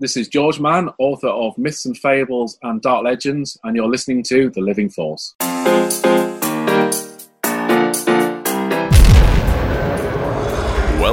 This is George Mann, author of Myths and Fables and Dark Legends, and you're listening to The Living Force.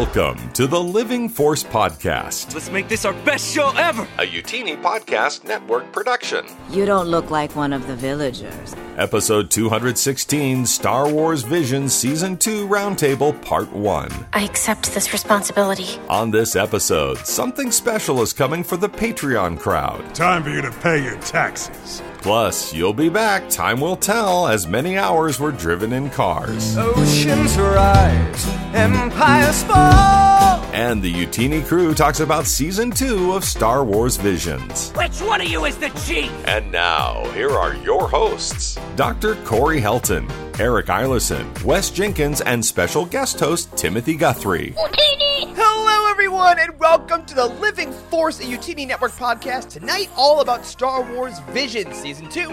Welcome to the Living Force Podcast, Let's make this our best show ever! a Utini Podcast Network production. You don't look like one of the villagers. Episode 216 Star Wars Vision Season 2 Roundtable Part 1. I accept this responsibility. On this episode, something special is coming for the Patreon crowd. Time for you to pay your taxes. Plus, you'll be back, time will tell, as many hours were driven in cars. Oceans rise, empires fall. And the Utini crew talks about Season 2 of Star Wars Visions. Which one of you is the chief? And now, here are your hosts Dr. Corey Helton, Eric Eilerson, Wes Jenkins, and special guest host Timothy Guthrie. Utini! Hello, everyone, and welcome to the Living Force, a UTD Network podcast. Tonight, all about Star Wars Vision Season 2.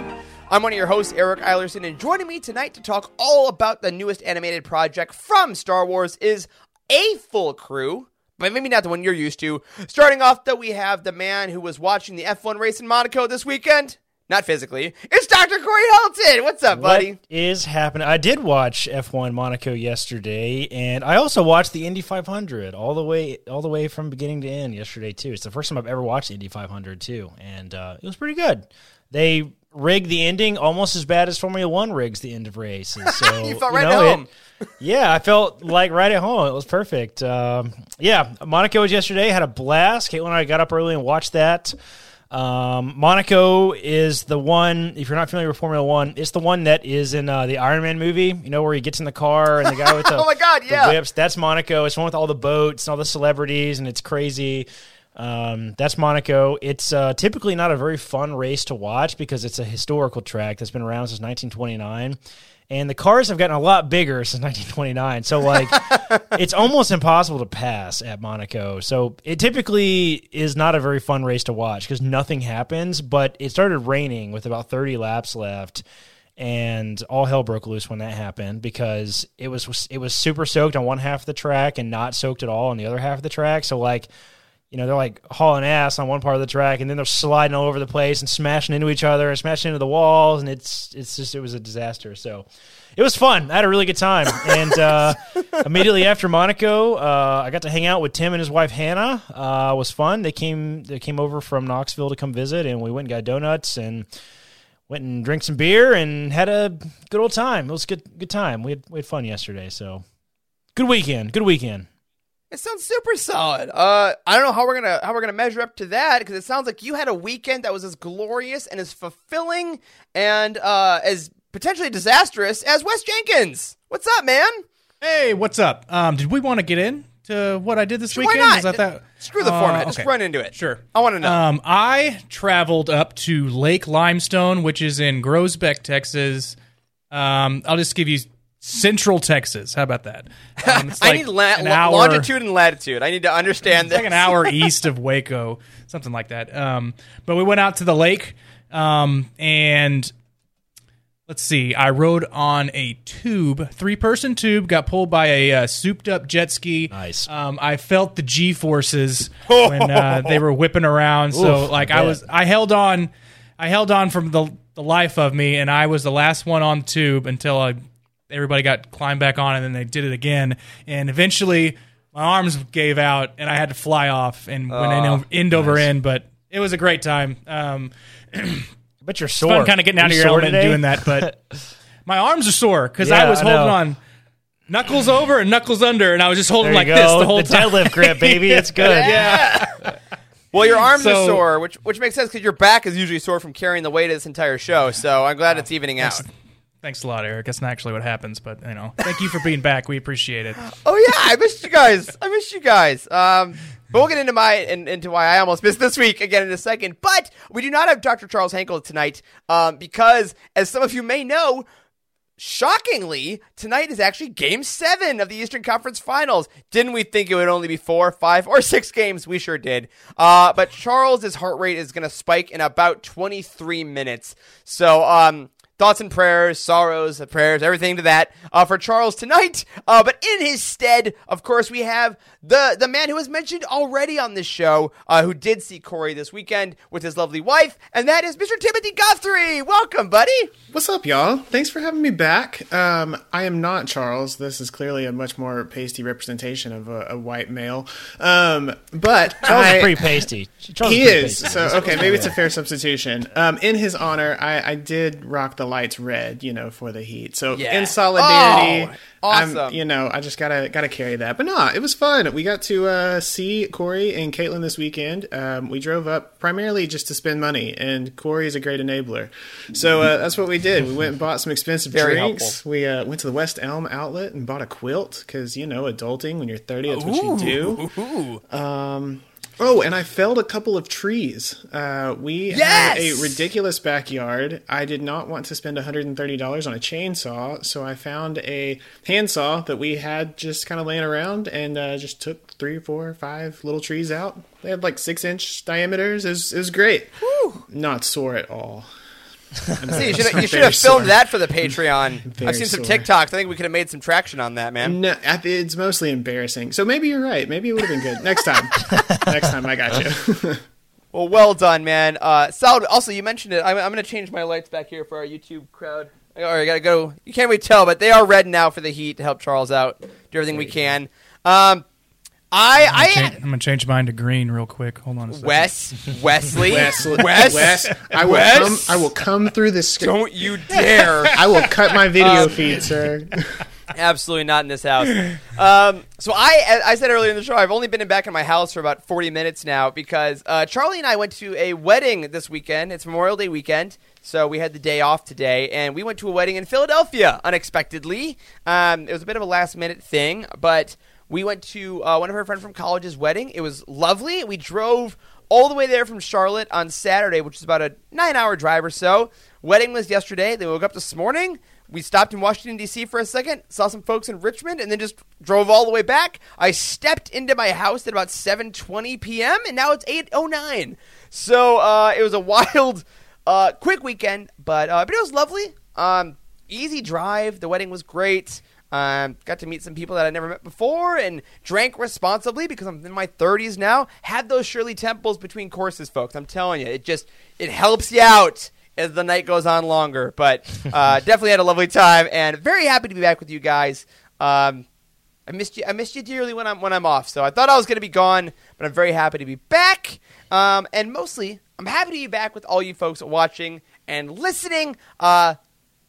I'm one of your hosts, Eric Eilerson, and joining me tonight to talk all about the newest animated project from Star Wars is a full crew, but maybe not the one you're used to. Starting off, though, we have the man who was watching the F1 race in Monaco this weekend. Not physically. It's Dr. Corey Helton. What's up, buddy? What is happening? I did watch F1 Monaco yesterday, and I also watched the Indy 500 all the way all the way from beginning to end yesterday too. It's the first time I've ever watched the Indy 500 too, and uh, it was pretty good. They rigged the ending almost as bad as Formula One rigs the end of races. So You felt right at know, home. it- yeah, I felt like right at home. It was perfect. Um, yeah, Monaco was yesterday. Had a blast. Caitlin and I got up early and watched that. Um, Monaco is the one. If you're not familiar with Formula One, it's the one that is in uh, the Iron Man movie. You know where he gets in the car and the guy with the Oh my God, yeah. whips. That's Monaco. It's the one with all the boats and all the celebrities, and it's crazy. Um, that's Monaco. It's uh, typically not a very fun race to watch because it's a historical track that's been around since 1929. And the cars have gotten a lot bigger since 1929. So, like, it's almost impossible to pass at Monaco. So, it typically is not a very fun race to watch because nothing happens. But it started raining with about 30 laps left and all hell broke loose when that happened because it was it was super soaked on one half of the track and not soaked at all on the other half of the track. So like, you know, they're like hauling ass on one part of the track and then they're sliding all over the place and smashing into each other and smashing into the walls and it's it's just it was a disaster. So it was fun. I had a really good time. And uh, immediately after Monaco, uh, I got to hang out with Tim and his wife Hannah. Uh, it was fun. They came they came over from Knoxville to come visit and we went and got donuts and went and drank some beer and had a good old time. It was a good good time. We had we had fun yesterday, so good weekend. Good weekend. It sounds super solid. Uh, I don't know how we're gonna how we're gonna measure up to that because it sounds like you had a weekend that was as glorious and as fulfilling and uh, as potentially disastrous as Wes Jenkins. What's up, man? Hey, what's up? Um, did we want to get in to what I did this Why weekend? not? That that? Screw the Uh, format. Just okay. run into it. Sure. I want to know. Um, I traveled up to Lake Limestone, which is in Groesbeck, Texas. Um, I'll just give you Central Texas. How about that? Um, it's I need la- an hour- longitude and latitude. I need to understand It's this. like an hour east of Waco, something like that. Um, but we went out to the lake, um, and let's see. I rode on a tube, three-person tube, got pulled by a uh, souped-up jet ski. Nice. Um, I felt the G forces when uh, they were whipping around. So, Oof, like, I I was, I held on, I held on from the the life of me, and I was the last one on the tube until I everybody got climbed back on and then they did it again and eventually my arms gave out and i had to fly off and went in, end over end but it was a great time um But you're sore. fun kind of getting out You of your sore element today? doing that but my arms are sore because Yeah, i was I holding know. on knuckles over and knuckles under and i was just holding There you like this the whole time the time deadlift grip, baby. It's good. yeah. Well, your arms are sore, which which makes sense because your back is usually sore from carrying the weight of this entire show. So I'm glad it's evening out. Thanks a lot eric that's not actually what happens but you know thank you for being back we appreciate it Oh yeah, I missed you guys. I missed you guys. Um, but we'll get into my in, into why I almost missed this week again in a second. But we do not have Dr. Charles Hankel tonight um, because, as some of you may know, shockingly, tonight is actually Game Seven of the Eastern Conference Finals. Didn't we think it would only be four, five, or six games? We sure did. Uh, but Charles's heart rate is going to spike in about 23 minutes. So um, thoughts and prayers, sorrows, prayers, everything to that uh, for Charles tonight. Uh, but in his stead, of course, we have the the man who was mentioned already on this show, uh, who did see Corey this weekend with his lovely wife, and that is Mr. Timothy Guthrie. Welcome, buddy. What's up, y'all? Thanks for having me back. Um, I am not Charles. This is clearly a much more pasty representation of a, a white male. Um, but Charles I, is pretty pasty. Charles he is. pasty. So okay, maybe it's a fair substitution. Um, in his honor, I, I did rock the lights red, you know, for the heat. So Yeah. in solidarity, Oh, I'm, you know, I just gotta gotta carry that. But no, it was fun. We got to uh, see Corey and Caitlin this weekend. Um, we drove up primarily just to spend money, and Corey is a great enabler. So uh, that's what we did. We went and bought some expensive Very drinks. helpful. We uh, went to the West Elm outlet and bought a quilt because you know, adulting when you're 30, that's what you do. Um, oh, and I felled a couple of trees. Uh, we had a ridiculous backyard. I did not want to spend $130 on a chainsaw, so I found a handsaw that we had just kind of laying around and uh, just took three, four, five little trees out. They had like six inch diameters. It was, it was great. Not sore at all. See, you should have, you should have filmed sore. that for the Patreon. Very I've seen some sore. TikToks. I think we could have made some traction on that, man. No, it's mostly embarrassing. So maybe you're right. Maybe it would have been good next time. next time, I got you. Well, well done, man. Uh, solid. Also, you mentioned it. I'm, I'm going to change my lights back here for our YouTube crowd. All right, I gotta go. You can't really tell, but they are red now for the heat to help Charles out. Do everything we can. Um, I, I'm I, gonna, change, I'm gonna change mine to green real quick. Hold on a second. Wes, Wesley, Wes, Wes, Wes, I will Wes? come. I will come through this. sc- Don't you dare! I will cut my video Um, feed, sir. Absolutely not in this house. Um, so I, I said earlier in the show, I've only been back in my house for about 40 minutes now because uh, Charlie and I went to a wedding this weekend. It's Memorial Day weekend, so we had the day off today, and we went to a wedding in Philadelphia unexpectedly. Um, it was a bit of a last minute thing, but we went to uh, one of her friends from college's wedding. It was lovely. We drove all the way there from Charlotte on Saturday, which is about a nine hour drive or so. Wedding was yesterday. They woke up this morning. We stopped in Washington, D.C. for a second, saw some folks in Richmond, and then just drove all the way back. I stepped into my house at about 7.20 p.m., and now it's 8.09. So uh, it was a wild, uh, quick weekend, but, uh, but it was lovely. Um, easy drive. The wedding was great. Um, got to meet some people that I never met before and drank responsibly because I'm in my 30s now. Had those Shirley Temples between courses, folks. I'm telling you, it just it helps you out as the night goes on longer. But uh, definitely had a lovely time and very happy to be back with you guys. Um, I missed you. I missed you dearly when I'm when I'm off. So I thought I was going to be gone, but I'm very happy to be back. Um, and mostly, I'm happy to be back with all you folks watching and listening. Uh,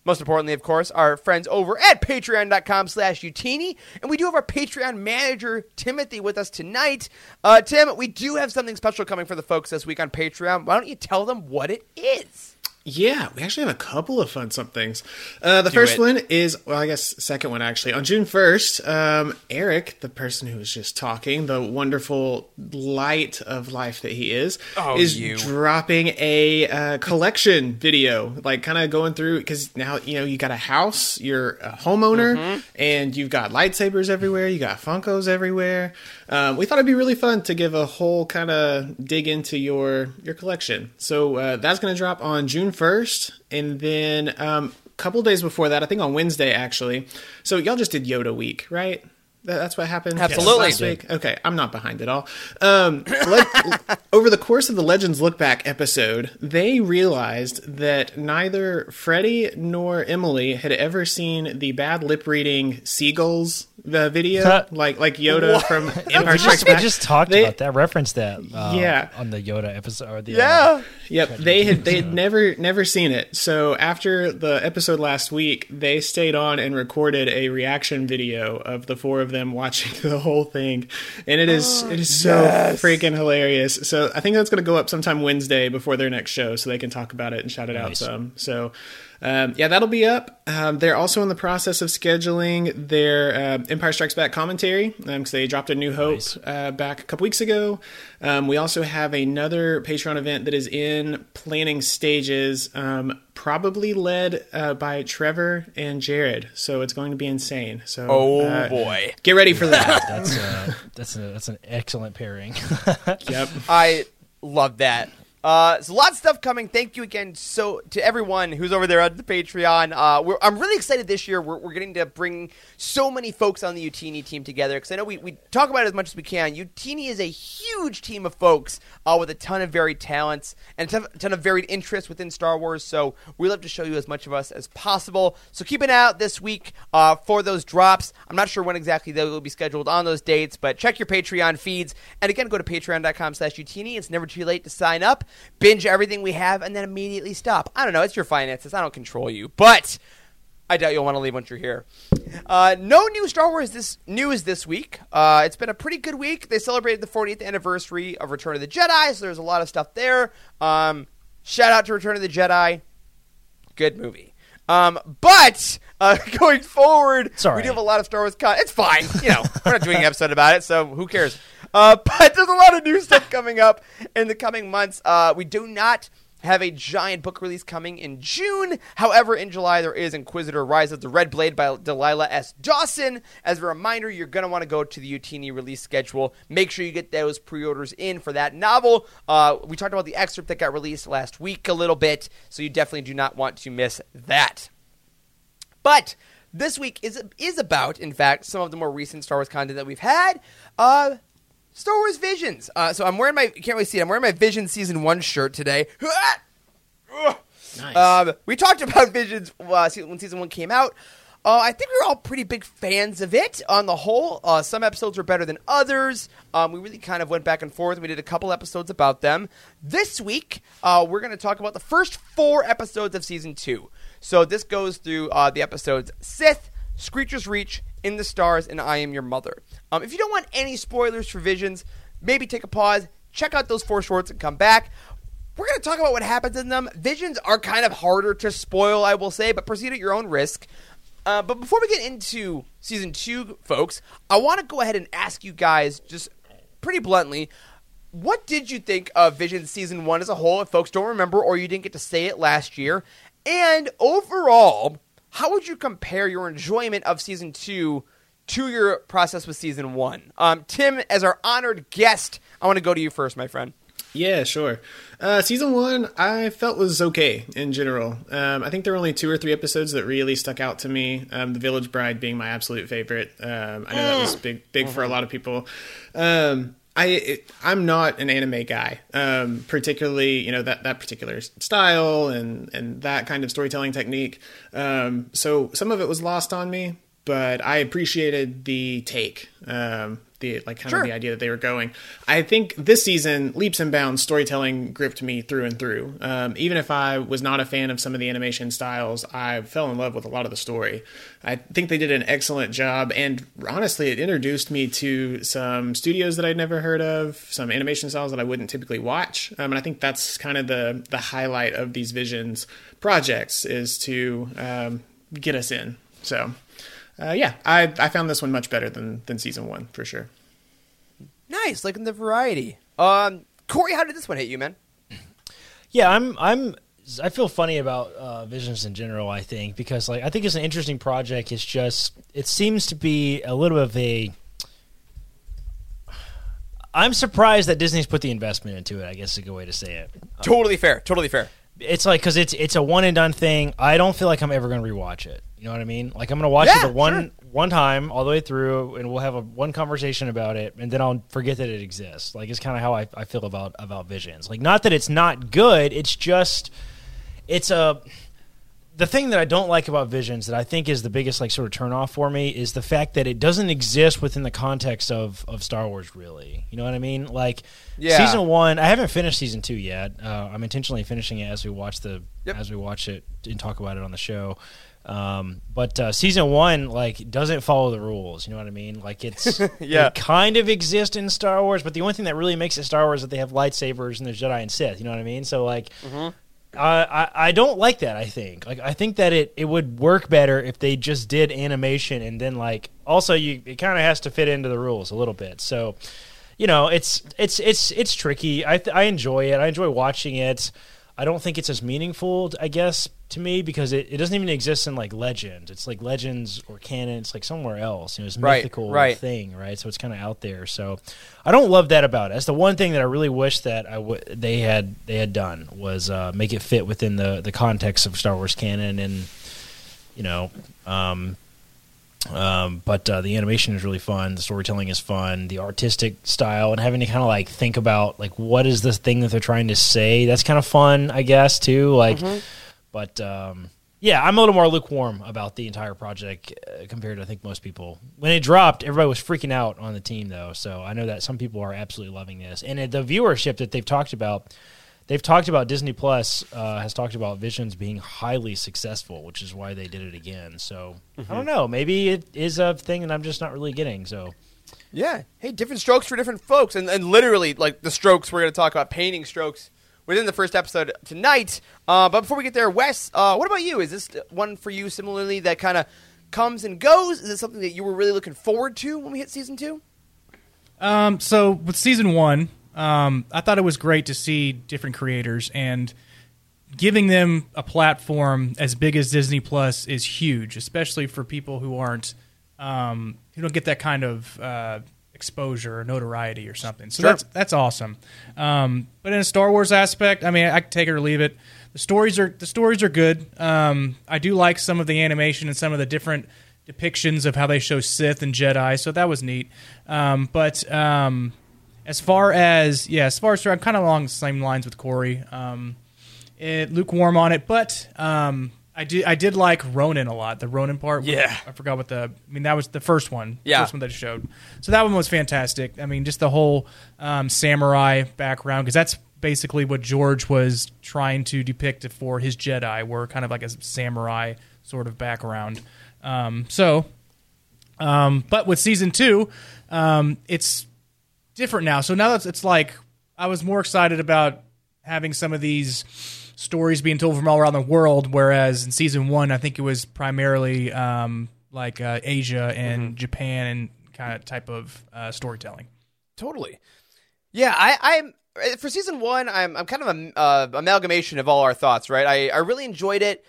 most importantly, of course, our friends over at patreon.com slash utini. And we do have our Patreon manager, Timothy, with us tonight. Uh, Tim, we do have something special coming for the folks this week on Patreon. Why don't you tell them what it is? Yeah, we actually have a couple of fun somethings. Uh, the Do first it. one is, well, I guess second one actually. On June first, um, Eric, the person who was just talking, the wonderful light of life that he is, Oh, is you. dropping a uh, collection video, like kind of going through because now you know you got a house, you're a homeowner, Mm-hmm. and you've got lightsabers everywhere, you got Funkos everywhere. Um, we thought it'd be really fun to give a whole kind of dig into your your collection. So uh, that's going to drop on June first, and then um, a couple days before that, I think on Wednesday actually. So y'all just did Yoda week, right? That- That's what happened Absolutely. last week. Okay, I'm not behind at all. Um, let, over the course of the Legends Look Back episode, they realized that neither Freddie nor Emily had ever seen the bad lip reading seagulls uh, video, like like Yoda from Empire we Strikes just, we just talked They- about that, referenced that. Uh, Yeah. on the Yoda episode. Or the, Yeah. Yep, they had they had never never seen it. So after the episode last week, they stayed on and recorded a reaction video of the four of them watching the whole thing, and it is it is so freaking hilarious. So I think that's going to go up sometime Wednesday before their next show, so they can talk about it and shout it out some. So. Um, yeah, that'll be up. Um, they're also in the process of scheduling their uh, Empire Strikes Back commentary because they dropped a New Hope uh, back a couple weeks ago. Um, we also have another Patreon event that is in planning stages, um, probably led uh, by Trevor and Jared. So it's going to be insane. So Oh, uh, boy. get ready for that. That's uh, that's a, that's an excellent pairing. yep. I love that. Uh, so lots of stuff coming. Thank you again so to everyone who's over there on the Patreon. Uh, I'm really excited this year. We're, we're getting to bring so many folks on the Utini team together because I know we, we talk about it as much as we can. Utini is a huge team of folks uh, with a ton of varied talents and a ton, ton of varied interests within Star Wars. So we love to show you as much of us as possible. So keep an eye out this week uh, for those drops. I'm not sure when exactly they will be scheduled on those dates, but check your Patreon feeds. And again, go to patreon.com slash Utini. It's never too late to sign up binge everything we have, and then immediately stop. I don't know. It's your finances. I don't control you, but I doubt you'll want to leave once you're here. Uh, no new Star Wars this news this week. Uh, it's been a pretty good week. They celebrated the 40th anniversary of Return of the Jedi, so there's a lot of stuff there. Um, shout out to Return of the Jedi. Good movie. Um, but uh, going forward, Sorry. we do have a lot of Star Wars content. It's fine. You know, we're not doing an episode about it, so who cares? Uh, but there's a lot of new stuff coming up in the coming months. Uh, we do not have a giant book release coming in June. However, in July there is Inquisitor Rise of the Red Blade by Delilah S. Dawson. As a reminder, you're going to want to go to the Utini release schedule. Make sure you get those pre-orders in for that novel. Uh, we talked about the excerpt that got released last week a little bit, so you definitely do not want to miss that. But this week is is about, in fact, some of the more recent Star Wars content that we've had. Uh, Star Wars Visions. Uh, so I'm wearing my you can't really see it. I'm wearing my Vision season one shirt today. Nice. Um, we talked about Visions uh, when season one came out. Uh, I think we were all pretty big fans of it on the whole. Uh, some episodes were better than others. Um, we really kind of went back and forth. We did a couple episodes about them. This week, uh, we're going to talk about the first four episodes of season two. So this goes through uh, the episodes Sith, Screecher's Reach, In the Stars, and I Am Your Mother. Um, if you don't want any spoilers for Visions, maybe take a pause, check out those four shorts, and come back. We're going to talk about what happens in them. Visions are kind of harder to spoil, I will say, but proceed at your own risk. Uh, but before we get into season two, folks, I want to go ahead and ask you guys just pretty bluntly what did you think of Vision season one as a whole? If folks don't remember or you didn't get to say it last year, and overall, how would you compare your enjoyment of season two to your process with season one? Um, Tim, as our honored guest, I want to go to you first, my friend. Yeah, sure. Uh, season one, I felt was okay in general. Um, I think there were only two or three episodes that really stuck out to me. Um, the Village Bride being my absolute favorite. Um, I know that was big, big for a lot of people. I I'm not an anime guy, um, particularly you know that that particular style and and that kind of storytelling technique. Um, so some of it was lost on me, but I appreciated the take. Um, the like kind Sure. of the idea that they were going. I think this season, leaps and bounds storytelling gripped me through and through. Um, even if I was not a fan of some of the animation styles, I fell in love with a lot of the story. I think they did an excellent job, and honestly, it introduced me to some studios that I'd never heard of, some animation styles that I wouldn't typically watch. Um, and I think that's kind of the the highlight of these visions projects is to um, get us in. So. Uh, yeah, I, I found this one much better than, than season one for sure. Nice, liking the variety. Um, Corey, how did this one hit you, man? Yeah, I'm. I'm. I feel funny about uh, Visions in general. I think because like I think it's an interesting project. It's just it seems to be a little bit of a. I'm surprised that Disney's put the investment into it. I guess is a good way to say it. Totally fair. Totally fair. It's like because it's it's a one and done thing. I don't feel like I'm ever going to rewatch it. You know what I mean? Like I'm going to watch Yeah, it the one sure. one time all the way through, and we'll have a one conversation about it, and then I'll forget that it exists. Like it's kind of how I, I feel about about Visions. Like not that it's not good. It's just it's a the thing that I don't like about Visions that I think is the biggest like sort of turnoff for me is the fact that it doesn't exist within the context of of Star Wars. Really, you know what I mean? Like Yeah. season one, I haven't finished season two yet. Uh, I'm intentionally finishing it as we watch the Yep. as we watch it and talk about it on the show. Um, but uh, season one like doesn't follow the rules. You know what I mean? Like it's Yeah. it kind of exists in Star Wars, but the only thing that really makes it Star Wars is that they have lightsabers and there's Jedi and Sith. You know what I mean? So like. I, I I don't like that. I think like I think that it, it would work better if they just did animation and then like also you it kind of has to fit into the rules a little bit. So you know it's it's it's it's tricky. I I enjoy it. I enjoy watching it. I don't think it's as meaningful, I guess, to me because it, it doesn't even exist in like legend. It's like legends or canon. It's like somewhere else. You know, it's a Right, mythical right. thing, right? So it's kind of out there. So I don't love that about it. That's the one thing that I really wish that I w- they had they had done was uh, make it fit within the the context of Star Wars canon and you know. Um, um, but uh, the animation is really fun. The storytelling is fun. The artistic style and having to kind of like think about like what is this thing that they're trying to say. That's kind of fun, I guess, too. Like, but um, yeah, I'm a little more lukewarm about the entire project uh, compared to I think most people. When it dropped, everybody was freaking out on the team though. So I know that some people are absolutely loving this, and it, the viewership that they've talked about. They've talked about Disney Plus uh, has talked about Visions being highly successful, which is why they did it again. So I don't know. Maybe it is a thing that I'm just not really getting. So Yeah. Hey, different strokes for different folks, and and literally like the strokes we're going to talk about painting strokes within the first episode tonight. Uh, but before we get there, Wes, uh, what about you? Is this one for you similarly that kind of comes and goes? Is it something that you were really looking forward to when we hit season two? Um, so with season one, um, I thought it was great to see different creators and giving them a platform as big as Disney Plus is huge, especially for people who aren't um, who don't get that kind of uh, exposure or notoriety or something. So Sure. that's that's awesome. Um, but in a Star Wars aspect, I mean, I can take it or leave it. The stories are the stories are good. Um, I do like some of the animation and some of the different depictions of how they show Sith and Jedi, so that was neat. Um, but um, as far as yeah, as far as I'm kind of along the same lines with Corey. Um, it, lukewarm on it, but um, I did I did like Ronin a lot. The Ronin part. Yeah. I forgot what the. I mean, that was the first one. Yeah. first one that it showed. So that one was fantastic. I mean, just the whole um, samurai background because that's basically what George was trying to depict for his Jedi, were kind of like a samurai sort of background. Um, so, um, but with season two, um, it's different now. So now that it's like I was more excited about having some of these stories being told from all around the world, whereas in season one, I think it was primarily um, like uh, Asia and Japan and kind of type of uh, storytelling. Totally. Yeah, I, I'm uh, for season one. I'm I'm kind of a uh, amalgamation of all our thoughts. Right. I, I really enjoyed it.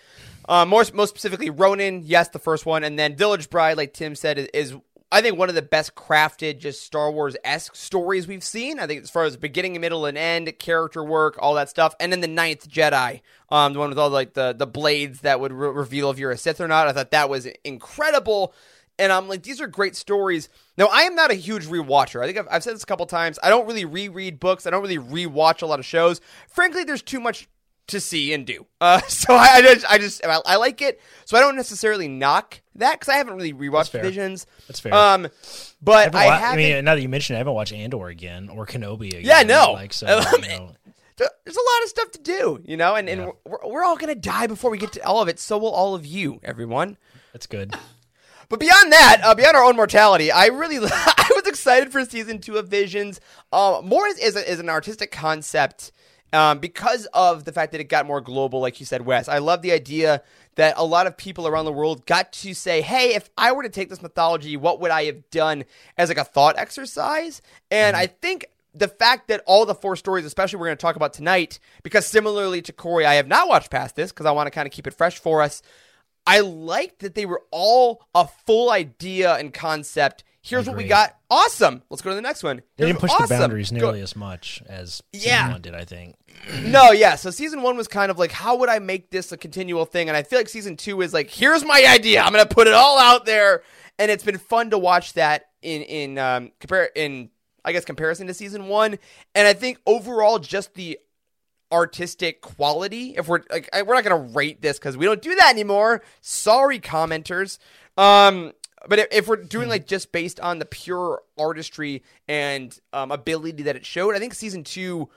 Uh, more most specifically, Ronin. Yes, the first one, and then Village Bride, like Tim said, is, is I think one of the best crafted, just Star Wars esque stories we've seen. I think as far as beginning, middle, and end, character work, all that stuff, and then the Ninth Jedi, um, the one with all like the the blades that would re- reveal if you're a Sith or not. I thought that was incredible. And I'm like, these are great stories. Now, I am not a huge rewatcher. I think I've, I've said this a couple times. I don't really reread books. I don't really rewatch a lot of shows. Frankly, there's too much to see and do. Uh, so I, I just, I just, I, I like it. So I don't necessarily knock that because I haven't really rewatched fair. Visions. That's fair. Um, but I wa- haven't. mean, now that you mentioned, it, I haven't watched Andor again or Kenobi again. Yeah, no. Like, so, Um, you know, there's a lot of stuff to do, you know, and, and we're, we're all gonna die before we get to all of it. So will all of you, everyone. that's good. But beyond that, uh, beyond our own mortality, I really I was excited for season two of Visions. Uh, more is, as, a, as an artistic concept um, because of the fact that it got more global, like you said, Wes. I love the idea that a lot of people around the world got to say, "Hey, if I were to take this mythology, what would I have done?" as like a thought exercise. And I think the fact that all the four stories, especially we're going to talk about tonight, because similarly to Corey, I have not watched past this because I want to kind of keep it fresh for us. I liked that they were all a full idea and concept. Here's what we got. Awesome. Let's go to the next one. They didn't push awesome. the boundaries Go- nearly as much as season Yeah. one did. I think. No, yeah. So season one was kind of like, how would I make this a continual thing? And I feel like season two is like, here's my idea. I'm gonna put it all out there, and it's been fun to watch that in in um compare in I guess comparison to season one. And I think overall, just the artistic quality. If we're like, we're not gonna rate this because we don't do that anymore. Sorry, commenters. Um, but if, if we're doing like just based on the pure artistry and um, ability that it showed, I think season two,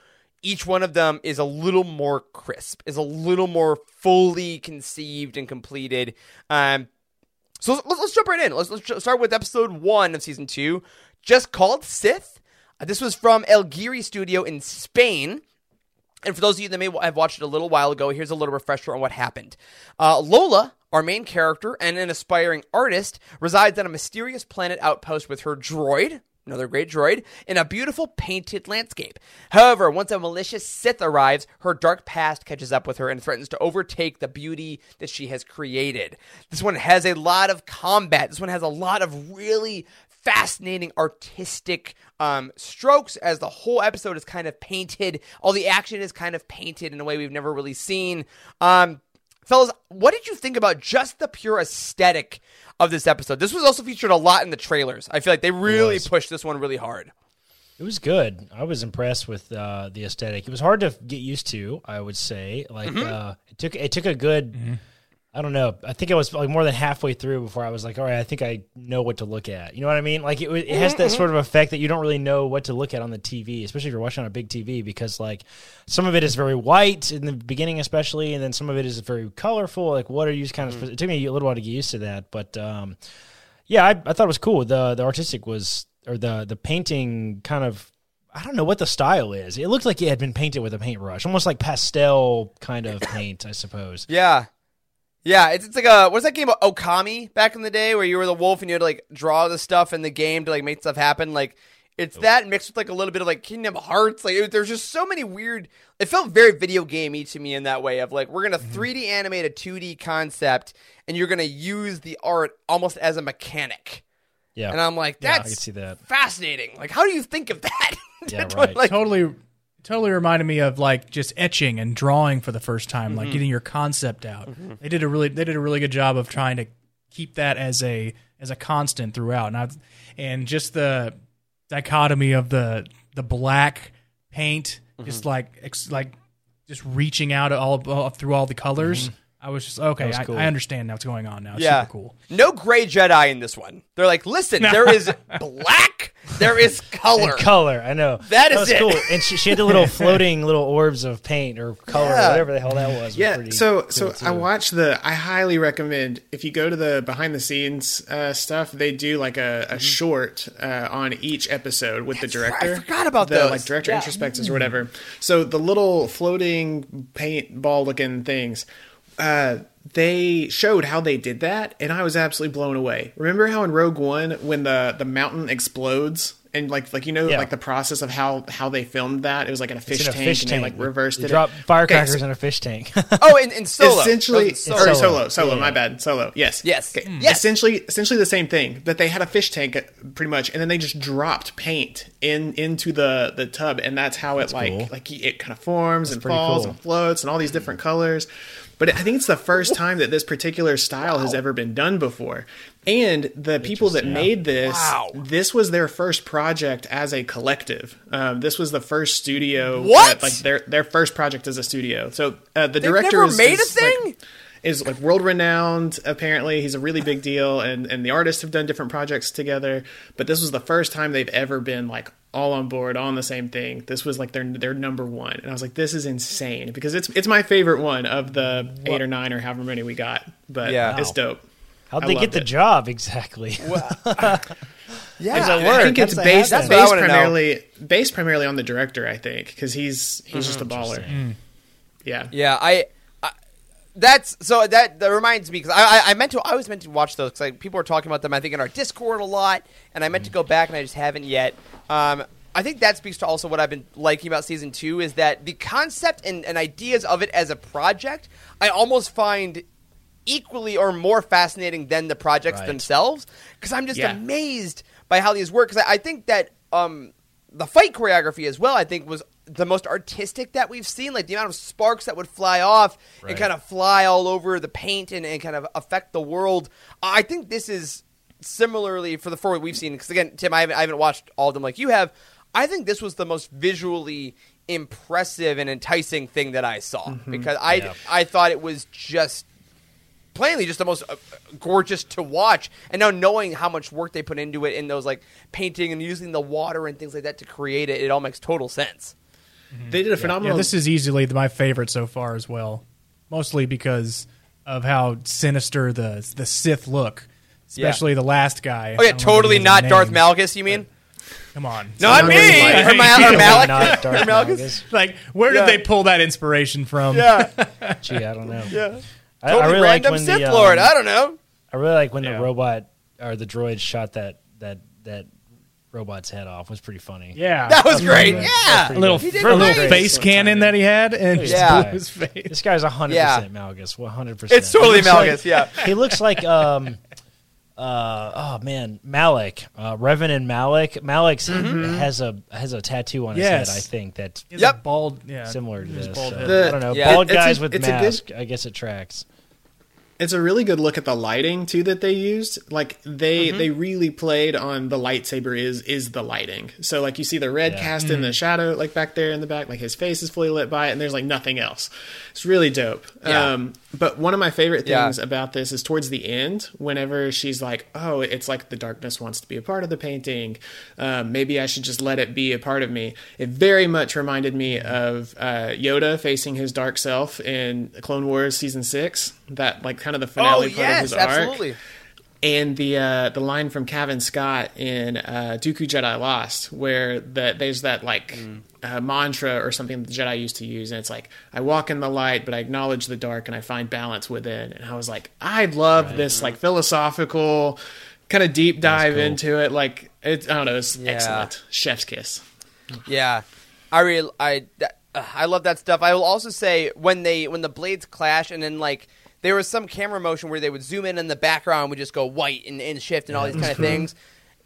each one of them is a little more crisp, is a little more fully conceived and completed. Um, so let's, let's jump right in. Let's, let's start with episode one of season two, just called Sith. Uh, this was from El Guiri Studio in Spain. And for those of you that may have watched it a little while ago, here's a little refresher on what happened. Uh, Lola, our main character and an aspiring artist, resides on a mysterious planet outpost with her droid, another great droid, in a beautiful painted landscape. However, once a malicious Sith arrives, her dark past catches up with her and threatens to overtake the beauty that she has created. This one has a lot of combat. This one has a lot of really fascinating artistic um, strokes as the whole episode is kind of painted. All the action is kind of painted in a way we've never really seen. Um, fellas, what did you think about just the pure aesthetic of this episode? This was also featured a lot in the trailers. I feel like they really pushed this one really hard. It was good. I was impressed with uh, the aesthetic. It was hard to get used to. I would say, like Mm-hmm. uh, it took it took a good. I don't know. I think I was like more than halfway through before I was like, all right, I think I know what to look at. You know what I mean? Like it, it has Mm-hmm, that sort of effect that you don't really know what to look at on the TV, especially if you're watching on a big TV, because like some of it is very white in the beginning, especially, and then some of it is very colorful. Like, what are you kind of? It took me a little while to get used to that, but um, yeah, I, I thought it was cool. the The artistic was, or the the painting kind of. I don't know what the style is. It looked like it had been painted with a paintbrush, almost like pastel kind of paint, I suppose. Yeah. Yeah, it's, it's like a what's that game Okami back in the day where you were the wolf and you had to like draw the stuff in the game to like make stuff happen. Like it's that mixed with like a little bit of like Kingdom Hearts. Like it, there's just so many weird. It felt very video gamey to me in that way of like we're gonna mm-hmm. 3D animate a 2D concept and you're gonna use the art almost as a mechanic. Yeah, And I'm like, Yeah, I that's can see that. fascinating. Like, how do you think of that? Yeah, right. like, totally totally reminded me of like just etching and drawing for the first time Mm-hmm. like getting your concept out. They did a really they did a really good job of trying to keep that as a as a constant throughout. And I, and just the dichotomy of the the black paint Mm-hmm. just like ex, like just reaching out all, all through all the colors i was just okay was I, cool. I understand now what's going on now it's yeah, super cool no gray Jedi in this one. They're like, listen, there is black, there is color. And color, I know. That is was it. cool. And she, she had the little floating little orbs of paint or color, Yeah. or whatever the hell that was. It was Yeah, so cool, so I too. watched the. I highly recommend if you go to the behind the scenes uh, stuff. They do like a, a short uh, on each episode with the Mm-hmm. right, I director. forgot about the, those. Like director Yeah. Mm-hmm. introspectives or whatever. So the little floating paintball looking things. Uh, they showed how they did that, and I was absolutely blown away. Remember how in Rogue One, when the the mountain explodes, and like like you know Yeah. like the process of how how they filmed that, it was like in a fish in a tank, fish and tank. they like reversed They it. drop Okay, firecrackers so- in a fish tank. oh, in, in Solo. essentially Those- or Solo. solo solo Yeah. my bad solo yes Yes. Okay. Yes. essentially essentially the same thing that they had a fish tank uh, pretty much and then they just dropped paint in into the the tub and that's how it like cool. like it kind of forms and falls cool. and floats and all these different colors but i think it's the first time that this particular style has ever been done before and the people that made this Wow. this was their first project as a collective um, this was the first studio What? that, like their their first project as a studio so uh, the They've director never is, made a is, like, thing? Is like world renowned apparently he's a really big deal and and the artists have done different projects together but this was the first time they've ever been like all on board on the same thing this was like their their number one and i was like this is insane because it's it's my favorite one of the eight or nine or however many we got but Yeah. it's dope How'd they get the it. job exactly? yeah. Does that I work? think it's That's based, That's based wanna know. primarily based primarily on the director. I think because he's he's just a mm-hmm. baller. Mm. Yeah, Yeah, I, I that's so that that reminds me because I, I I meant to I was meant to watch those because like, people were talking about them I think in our Discord a lot and I meant to go back and I just haven't yet. Um, I think that speaks to also what I've been liking about season two is that the concept and, and ideas of it as a project I almost find equally or more fascinating than the projects Right. themselves because I'm just Yeah. amazed by how these work. Because I, I think that um, the fight choreography as well, I think, was the most artistic that we've seen. Like the amount of sparks that would fly off and kind of fly all over the paint and, and kind of affect the world. I think this is similarly for the four we've seen. Because again, Tim, I haven't, I haven't watched all of them like you have. I think this was the most visually impressive and enticing thing that I saw because I Yeah. I thought it was just plainly just the most uh, gorgeous to watch. And now knowing how much work they put into it in those like painting and using the water and things like that to create it, it all makes total sense. They did a phenomenal. Yeah, this is easily my favorite so far as well. Mostly because of how sinister the the Sith look, especially the last guy. Oh yeah, totally not Darth Malgus. You mean? Come on, Not me, Like- or, Ma- or Malak. Not Darth Or Malgus? Malgus. Like, where did Yeah. they pull that inspiration from? Yeah, Gee, I don't know. yeah. I, Totally I really like random when Sith the, Lord. um, I don't know. I really like when Yeah. the robot or the droid shot that that that robot's head off was pretty funny. Yeah, That was great. Yeah. a little, good. He did a little great. face cannon that he had, and just Yeah. blew his face. This guy's hundred Yeah. percent Malgus. One hundred percent. It's totally Malgus, yeah. He looks like um, uh, oh man, Malak, uh, Revan and Malak. Malak's has a has a tattoo on his Yes. head. I think that's Yep. bald. Yeah, similar to His this. bald so. The- I don't know. Yeah. Bald It's a- guys with it's good- mask. I guess it tracks. It's a really good look at the lighting too that they used like they Mm-hmm. they really played on the lightsaber is is the lighting so like you see the red Yeah. cast in the shadow like back there in the back like his face is fully lit by it and there's like nothing else it's really dope Yeah. um but one of my favorite Yeah. things about this is towards the end whenever she's like oh it's like the darkness wants to be a part of the painting um, maybe i should just let it be a part of me it very much reminded me of uh, yoda facing his dark self in clone wars season six that like kind of the Oh finale part of yes, his arc absolutely. And the uh, the line from Cavan Scott in uh, Dooku Jedi Lost, where the, there's that like uh, mantra or something that the Jedi used to use, and it's like, "I walk in the light, but I acknowledge the dark, and I find balance within." And I was like, I love this like philosophical kind of deep dive cool. into it. Like it's I don't know, it's Yeah. excellent. Chef's kiss. Yeah, I really I that, uh, I love that stuff. I will also say when they when the blades clash and then like there was some camera motion where they would zoom in and the background would just go white and, and shift and all these kind of things.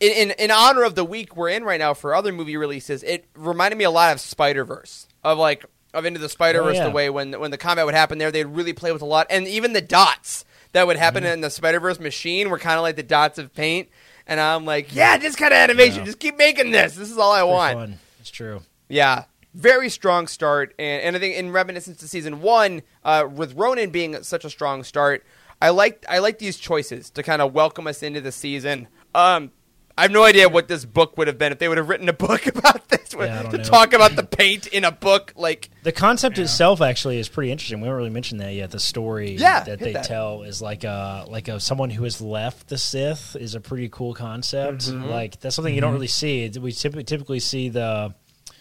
In, in in honor of the week we're in right now for other movie releases, it reminded me a lot of Spider Verse of like of Into the Spider Verse Oh, yeah. the way when when the combat would happen there they'd really play with a lot and even the dots that would happen Mm-hmm. in the Spider Verse machine were kind of like the dots of paint. And I'm like, yeah, this kind of animation. Yeah. Just keep making this. This is all I Pretty want. fun. It's true. Yeah, very strong start, and, and I think in reminiscence to season one, uh, with Ronin being such a strong start, I like I like these choices to kind of welcome us into the season. Um, I have no idea what this book would have been if they would have written a book about this Yeah, to know. talk about the paint in a book. Like, The concept itself actually is pretty interesting. We haven't really mentioned that yet. The story Yeah, that they that. tell is like a like a someone who has left the Sith is a pretty cool concept. Mm-hmm. Like that's something you don't really see. We typically typically see the,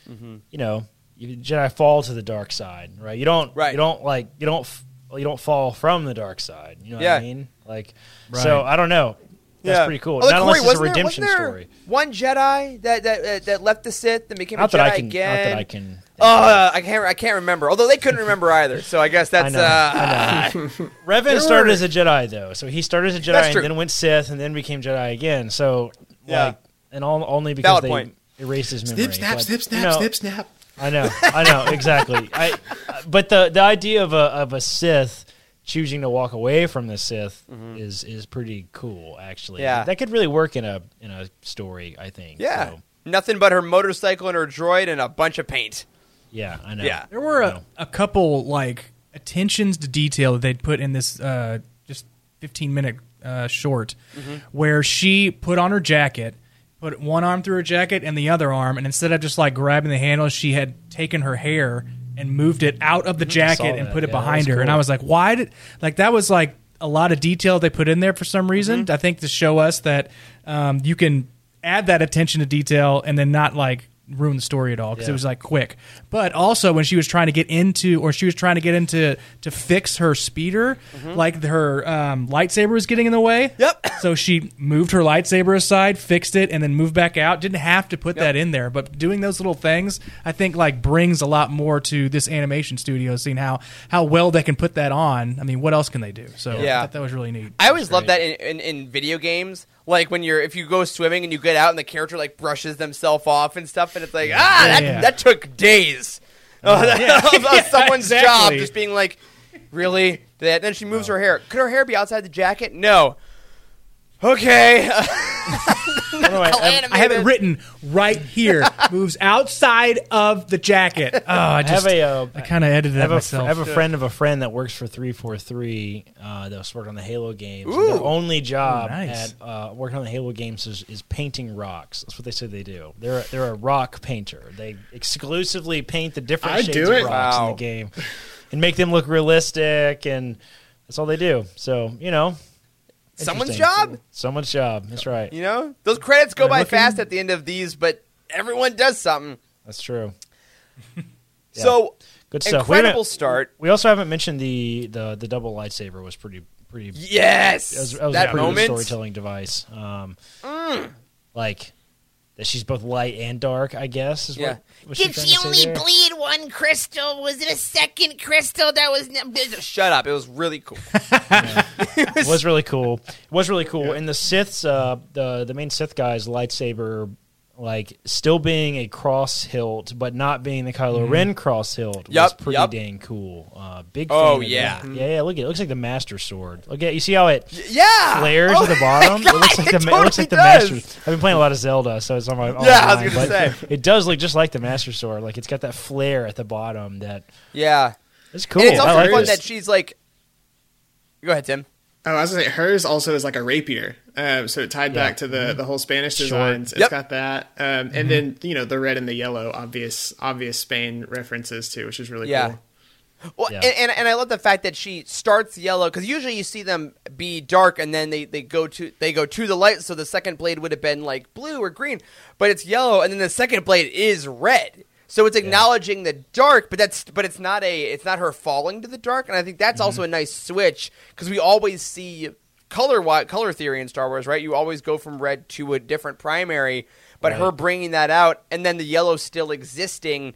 you know, you Jedi fall to the dark side, right? You don't, Right. You don't like you don't f- you don't fall from the dark side. You know what I mean? Like, so I don't know. That's yeah. pretty cool. Although, Not Corey, unless it's a wasn't there- redemption there story. One Jedi that that that, that left the Sith and became Not a that Jedi I can. again. Not that I can. Uh, I can't. I can't remember. Although they couldn't remember either. So I guess that's. know, uh, I Revan started as a Jedi though, so he started as a Jedi and then went Sith and then became Jedi again. So Yeah. like, and all, only because Valid they point. Erased his memory. Snip, snap, But, snip, you snap, know, snip, snap. I know, I know exactly. I, but the the idea of a of a Sith choosing to walk away from the Sith is is pretty cool. Actually, Mm-hmm. Yeah. that could really work in a in a story. I think. yeah. So, Nothing but her motorcycle and her droid and a bunch of paint. yeah, I know. Yeah. There were I a, know. a couple like attentions to detail that they'd put in this uh, just 15 minute uh, short where she put on her jacket, put one arm through her jacket and the other arm, and instead of just like grabbing the handle, she had taken her hair and moved it out of the jacket and put it Yeah, behind her. And. I was like, why did like that was like a lot of detail they put in there for some reason. I think to show us that um, you can add that attention to detail and then not like ruin the story at all because Yeah. it was like quick. But also when she was trying to get into or she was trying to get into to fix her speeder, like her um, lightsaber was getting in the way. Yep. So she moved her lightsaber aside, fixed it, and then moved back out. Didn't have to put Yep. that in there, but doing those little things, I think like brings a lot more to this animation studio, seeing how how well they can put that on. I mean, what else can they do? So Yeah. I thought that was really neat. I always love that in, in, in video games. Like when you're if you go swimming and you get out and the character like brushes themselves off and stuff, and it's like ah that, yeah. that took days of, of Yeah, someone's job just being like really that. Then she moves her hair. Could her hair be outside the jacket? No. Okay. Anyway, I, I have it written right here. Moves outside of the jacket. Oh, I I just have a. Uh, I kind of edited I have, that a, fr- myself. I have a friend of a friend that works for 343 uh, that was working on the Halo games. And Their only job Ooh, nice. at uh, working on the Halo games is, is painting rocks. That's what they say they do. They're a, they're a rock painter. They exclusively paint the different I'd shades do of it. rocks in the game and make them look realistic. And that's all they do. So you know, Someone's job. Someone's job. That's right. You know those credits go They're by looking- fast at the end of these, but everyone does something. That's true. So Good stuff. We incredible haven't- start. We also haven't mentioned the the the double lightsaber was pretty pretty Yes, That was, that was that a pretty good moment. Mm. storytelling device. Um, Like, that she's both light and dark. I guess is Yeah. what. what Did trying she to say only there. bleed one crystal? Was it a second crystal that was? Shut up! It was really cool. It was really cool. It was really cool. And the Siths, uh, the the main Sith guy's lightsaber, like still being a cross hilt, but not being the Kylo Ren cross hilt, was pretty yup. dang cool. Uh, big. Oh, yeah. that. yeah, yeah. Look at it. it looks like the Master Sword. Look at you see how it Yeah, flares Oh at the bottom. God, it looks like the it ma- it looks totally like the. Master. I've been playing a lot of Zelda, so it's on my Yeah, I was gonna say. it does look just like the Master Sword. Like it's got that flare at the bottom. That Yeah, it's cool. And it's also I like fun this. that she's like. Go ahead, Tim. Oh, I was gonna say hers also is like a rapier. Um, so it tied Yeah. back to the the whole Spanish Short. designs. It's Yep. got that, um, and then you know the red and the yellow, obvious obvious Spain references too, which is really Yeah. cool. Well, Yeah. and, and and I love the fact that she starts yellow because usually you see them be dark and then they, they go to they go to the light. So the second blade would have been like blue or green, but it's yellow, and then the second blade is red. So it's acknowledging the dark, but that's but it's not a it's not her falling to the dark, and I think that's also mm-hmm. a nice switch because we always see color color theory in Star Wars, right? You always go from red to a different primary, but her bringing that out and then the yellow still existing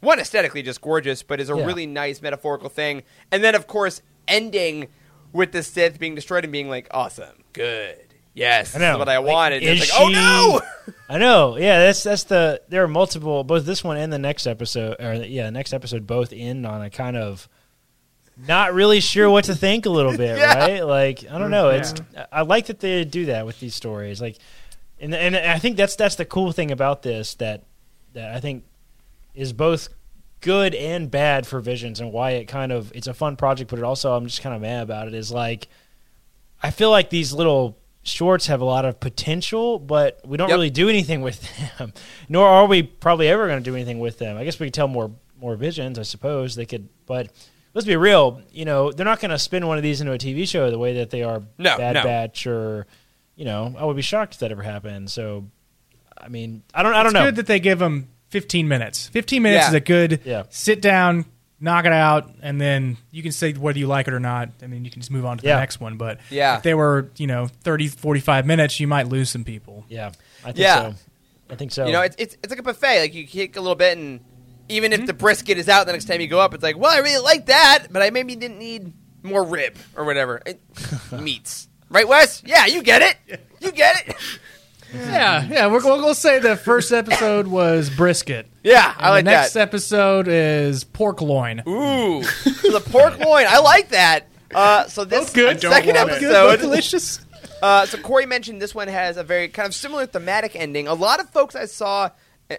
one aesthetically just gorgeous, but is a Yeah. really nice metaphorical thing. And then, of course, ending with the Sith being destroyed and being like, awesome, good, yes, I know. what I wanted. It's like, oh no! I know. Yeah, that's that's the. There are multiple. Both this one and the next episode, or yeah, the next episode, both end on a kind of not really sure what to think a little bit, Yeah. right? Like I don't know. It's I like that they do that with these stories, like, and and I think that's that's the cool thing about this that that I think is both good and bad for Visions and why it kind of it's a fun project, but it also I'm just kind of mad about it is like I feel like these little shorts have a lot of potential, but we don't Yep. really do anything with them. Nor are we probably ever going to do anything with them. I guess we could tell more more visions, I suppose they could, but let's be real. You know, they're not going to spin one of these into a TV show the way that they are No, Bad no. Batch or you know. I would be shocked if that ever happened. So, I mean, I don't, I don't It's know. good that they give them 15 minutes. 15 minutes Yeah. is a good Yeah. sit down, knock it out, and then you can say whether you like it or not. I mean, you can just move on to the Yeah. next one. But Yeah. if they were, you know, 30, 45 minutes, you might lose some people. yeah, I think Yeah. so. I think so. You know, it's, it's it's like a buffet. Like you kick a little bit, and even Mm-hmm. if the brisket is out the next time you go up, it's like, well, I really like that, but I maybe didn't need more rib or whatever. It, meats, right, Wes? Yeah, you get it. You get it. Yeah, yeah. We're, we'll, we'll say the first episode was brisket. Yeah, I like the next that. episode is pork loin. Ooh, the pork loin. I like that. Uh, so this good. Second want it. episode, delicious. Uh, so Corey mentioned this one has a very kind of similar thematic ending. A lot of folks I saw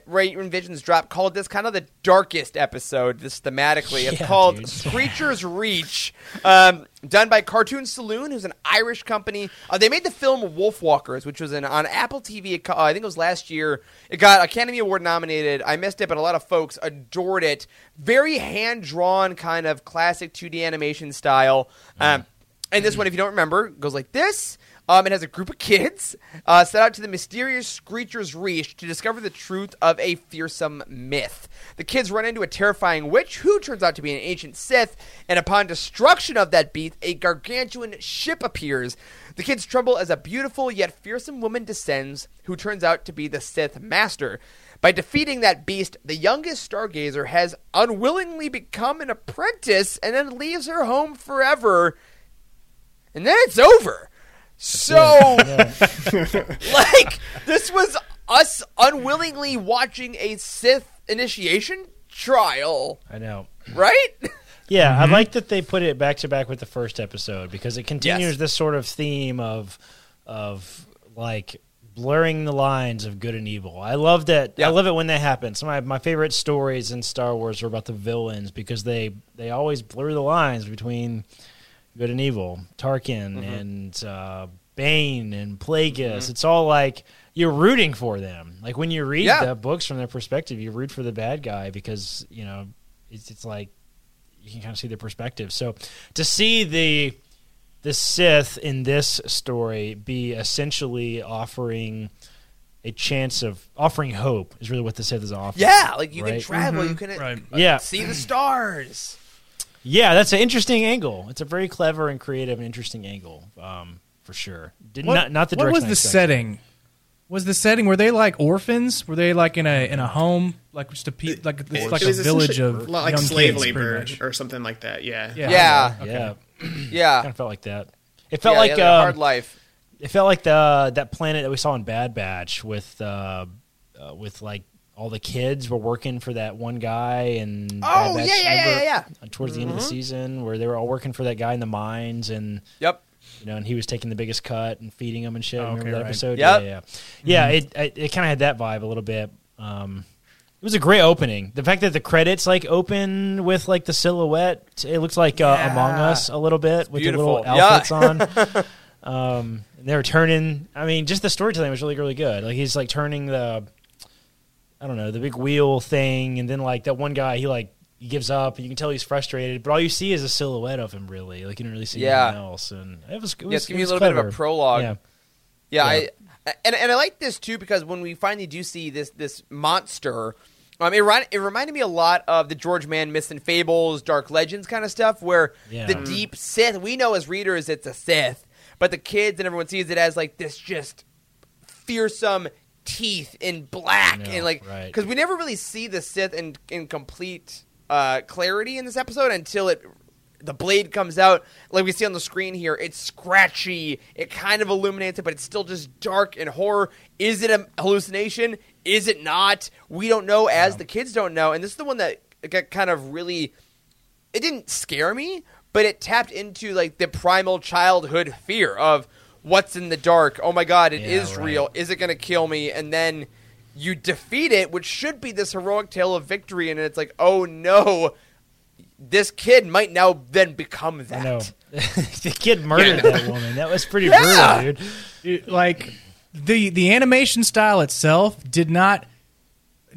right when Visions dropped called this kind of the darkest episode. This thematically, it's Yeah, called dude. Screecher's Reach, um, done by Cartoon Saloon, who's an Irish company. Uh, they made the film Wolfwalkers, which was an, on Apple TV. Uh, I think it was last year. It got Academy Award nominated. I missed it, but a lot of folks adored it. Very hand drawn, kind of classic 2D animation style. Um, and this one, if you don't remember, goes like this. Um, it has a group of kids uh, set out to the mysterious Screecher's Reach to discover the truth of a fearsome myth. The kids run into a terrifying witch who turns out to be an ancient Sith, and upon destruction of that beast, a gargantuan ship appears. The kids tremble as a beautiful yet fearsome woman descends, who turns out to be the Sith Master. By defeating that beast, the youngest stargazer has unwillingly become an apprentice and then leaves her home forever and then it's over. So, like, this was us unwillingly watching a Sith initiation trial, I know. right? Yeah, I mm-hmm. like that they put it back to back with the first episode because it continues Yes. this sort of theme of of like blurring the lines of good and evil. I love that. Yeah. I love it when that happens. Some of my, my favorite stories in Star Wars are about the villains because they they always blur the lines between good and evil. Tarkin Mm-hmm. and uh, Bane and Plagueis. It's all like you're rooting for them. Like when you read Yeah. the books from their perspective, you root for the bad guy because you know it's, it's like you can kind of see their perspective. So to see the the Sith in this story be essentially offering a chance of offering hope is really what the Sith is offering. Yeah, like you can Right. travel, you can Right. uh, Yeah. see the stars. Yeah, that's an interesting angle. It's a very clever and creative and interesting angle, um, for sure. Did, What, not not the what was I the expected. setting was the setting? Were they like orphans? Were they like in a in a home, like just a pe- like it's like It a village of like young slave kids, labor or something like that. Yeah. Yeah. Yeah. Yeah, Yeah. kind of felt like that. It felt Yeah, like yeah, um, hard life. it felt like the that planet that we saw in Bad Batch with uh, uh, with like all the kids were working for that one guy and Oh, Batch, yeah, yeah, yeah, remember? yeah, Uh, Towards the end of the Mhm. season, where they were all working for that guy in the mines, and Yep. you know, and he was taking the biggest cut and feeding them and shit. Oh, remember okay, that right. episode? Yep. Yeah, yeah, yeah. It it, it kind of had that vibe a little bit. Um, it was a great opening. The fact that the credits like open with like the silhouette, it looks like uh, Yeah. Among Us a little bit with beautiful. the little Yeah. outfits on. Um, they were turning. I mean, just the storytelling was really, really good. Like he's like turning the, I don't know, the big wheel thing, and then like that one guy, he like he gives up, and you can tell he's frustrated. But all you see is a silhouette of him, really. Like you don't really see Yeah. anything else, and it was. It was Yeah, it's it giving you a little bit of a prologue. Yeah. Yeah, Yeah. I and and I like this too because when we finally do see this this monster, um, it it reminded me a lot of the George Mann Myths and Fables, Dark Legends kind of stuff, where Yeah. the Mhm. deep Sith. We know as readers it's a Sith, but the kids and everyone sees it as like this just fearsome teeth in black know, and like right. because we never really see the Sith in in complete uh, clarity in this episode until it the blade comes out. Like we see on the screen here it's scratchy it kind of illuminates it but it's still just dark and horror. Is it a hallucination? Is it not? We don't know as the kids don't know and this is the one that got kind of really it didn't scare me but it tapped into like the primal childhood fear of what's in the dark oh my god it is Yeah, right. real is it going to kill me and then you defeat it which should be this heroic tale of victory and it's like oh no this kid might now then become that I know. the kid murdered that woman. That was pretty Yeah. brutal, dude. It- like the the animation style itself did not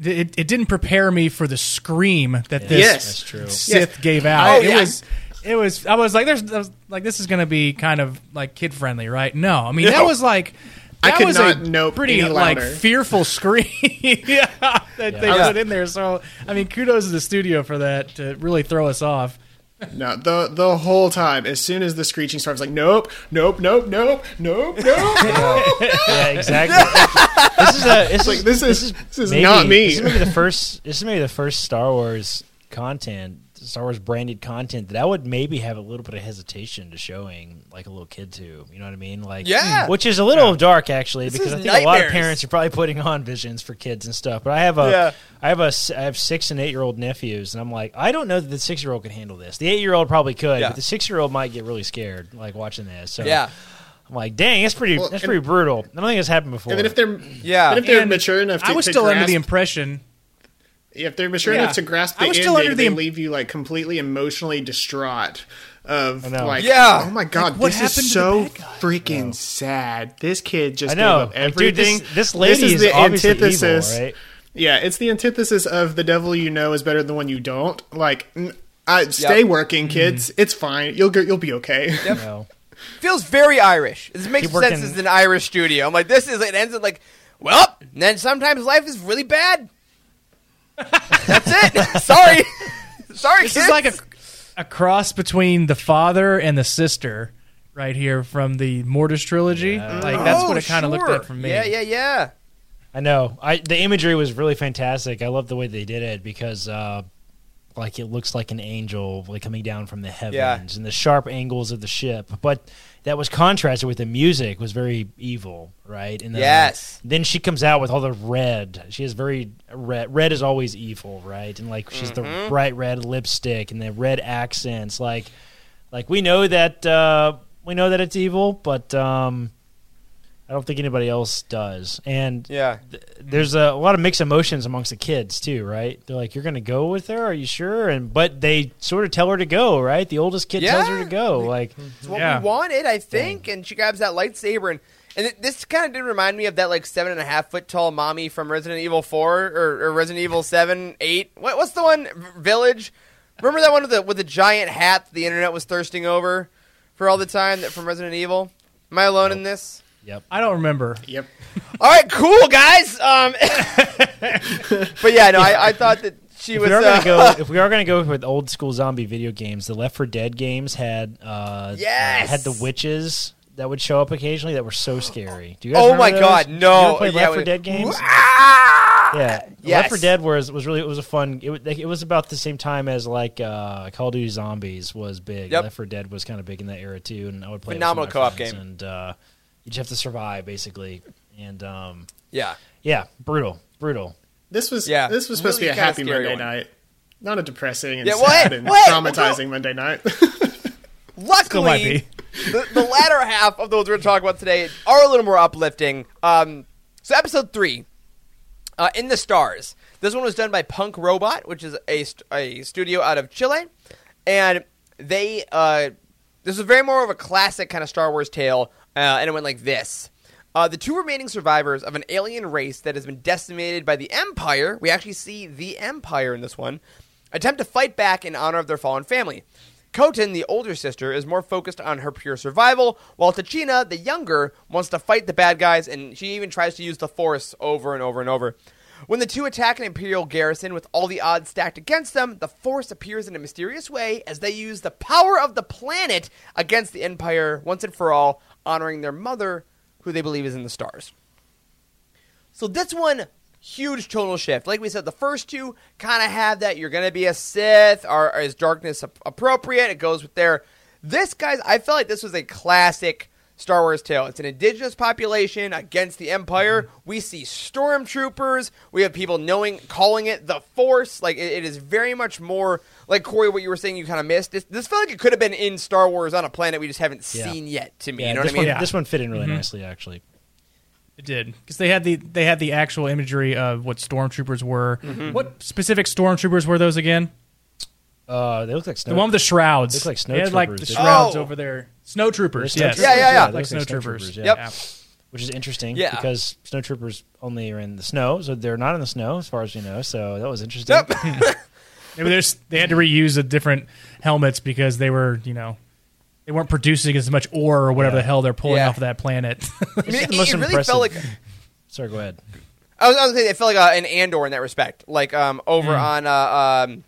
it, it didn't prepare me for the scream that this Yes. That's true. Sith gave out. Oh, it yeah. was it was I was like there's I was like this is going to be kind of like kid friendly, right? No. I mean that No. was like I that could was not a nope pretty any like louder. fearful scream yeah, that they Yeah. put in there. So I mean kudos to the studio for that to really throw us off. No, the the whole time, as soon as the screeching starts, like nope, nope, nope, nope, nope, nope. yeah, exactly. this is a. This like, is, this is- this is maybe, not me. This is maybe the first. This is maybe the first Star Wars content, Star Wars branded content that I would maybe have a little bit of hesitation to showing like a little kid to. You know what I mean? Like, Yeah. Hmm. which is a little dark actually, This because I is think a lot of parents are probably putting on visions for kids and stuff. But I have a, Yeah. I have a, I have six and eight year old nephews, and I'm like, I don't know that the six year old can handle this. The eight year old probably could, Yeah. but the six year old might get really scared like watching this. So yeah I'm like, dang, that's pretty. Well, that's and- pretty brutal. I don't think it's happened before. and if they're Yeah. and if they're And mature enough, to, I was to still under the impression if they're mature Yeah. enough to grasp I the was ending, still under the they im- leave you like completely emotionally distraught. Of like, Yeah. oh my god, what this happened is so bad guy? freaking sad. This kid just I know, gave up Like, dude, this- everything. this lady is is the obviously evil, antithesis. right? Yeah, it's the antithesis of the devil you know is better than the one you don't. Like, n- I, stay Yep. working, kids. Mm-hmm. It's fine. You'll go, you'll be okay. You know. feels very Irish. This makes Keep sense working- as an Irish studio. I'm like, this is it ends with like, well, then sometimes life is really bad. That's it. Sorry, sorry. This kids. is like a, a cross between the father and the sister, right here from the Mortis trilogy. Like that's what Oh, it kind of looked like for me. Yeah, yeah, yeah. I know. I the imagery was really fantastic. I love the way they did it because uh like it looks like an angel like coming down from the heavens Yeah. and the sharp angles of the ship. But that was contrasted with the music was very evil, right? And the, Yes. Then she comes out with all the red. She has very red. Red is always evil, right? And like she's Mm-hmm. the bright red lipstick and the red accents. Like, like we know that uh, we know that it's evil, but um, I don't think anybody else does. And Yeah. th- there's a, lot of mixed emotions amongst the kids too, right? They're like, "You're going to go with her? Are you sure?" And but they sort of tell her to go, right? The oldest kid tells her to go. Like, It's what Yeah. we wanted, I think. And she grabs that lightsaber, and and it, this kind of did remind me of that like seven and a half foot tall mommy from Resident Evil Four or, or Resident Evil Seven, Eight. What, what's the one? Village. Remember that one with the with the giant hat that the internet was thirsting over for all the time that from Resident Evil. Am I alone in this? Yep. I don't remember. Yep. All right, cool guys. Um, but yeah, no, I, I thought that she If was. we are uh, gonna go, if we are gonna go with old school zombie video games, the Left 4 Dead games had uh, Yes! had the witches that would show up occasionally that were so scary. Do you guys Oh remember my those? God, Did you no. ever play Yeah, Left 4 we- Dead games? Ah! Yeah, Yes. Left 4 Dead was was really it was a fun. It, it was about the same time as like uh, Call of Duty Zombies was big. Yep. Left 4 Dead was kind of big in that era too, and I would play Phenomenal it with some of my co-op game. and uh, you just have to survive basically. And um, Yeah. yeah, brutal, brutal. This was Yeah, this was supposed to be a happy Monday one. night, not a depressing and Yeah, well, sad hey, and wait, traumatizing Monday night. Luckily, might be. the, the latter half of those we're going to talk about today are a little more uplifting. Um, so, episode three, uh, In the Stars. This one was done by Punk Robot, which is a, st- a studio out of Chile. And they, uh, this is very more of a classic kind of Star Wars tale, uh, and it went like this. Uh, the two remaining survivors of an alien race that has been decimated by the Empire, we actually see the Empire in this one, attempt to fight back in honor of their fallen family. Koten, the older sister, is more focused on her pure survival, while Tichina, the younger, wants to fight the bad guys, and she even tries to use the Force over and over and over. When the two attack an Imperial garrison with all the odds stacked against them, the Force appears in a mysterious way as they use the power of the planet against the Empire once and for all, honoring their mother, who they believe is in the stars. So this one, huge tonal shift. Like we said, the first two kind of have that you're going to be a Sith, or, or is darkness ap- appropriate? It goes with their. This, guys, I felt like this was a classic Star Wars tale. It's an indigenous population against the Empire. We see stormtroopers. We have people knowing, calling it the Force. Like, it, it is very much more like Corey, what you were saying you kind of missed. This, this felt like it could have been in Star Wars on a planet we just haven't Yeah. seen yet, to me. Yeah, you know this what I mean? one this one fit in really Mhm. nicely actually. It did because they had the they had the actual imagery of what stormtroopers were. Mm-hmm. What specific stormtroopers were those again? Uh, they look like snow. The one with the shrouds. They look like snow They had like troopers, the didn't shrouds Oh. over there. Snow troopers. Yes. snow Yeah, yeah, yeah. they look Snow like troopers. Yeah. Yep. Which is interesting Yeah. because snowtroopers only are in the snow, so they're not in the snow as far as we know. So that was interesting. Yep. Maybe there's they had to reuse the different helmets because they were you know they weren't producing as much ore or whatever Yeah. the hell they're pulling Yeah. off of that planet. I mean, it, the most it really impressive- felt like Sorry, go ahead. I was, I was gonna say it felt like uh, an Andor in that respect. Like um, over Mm. on uh, um,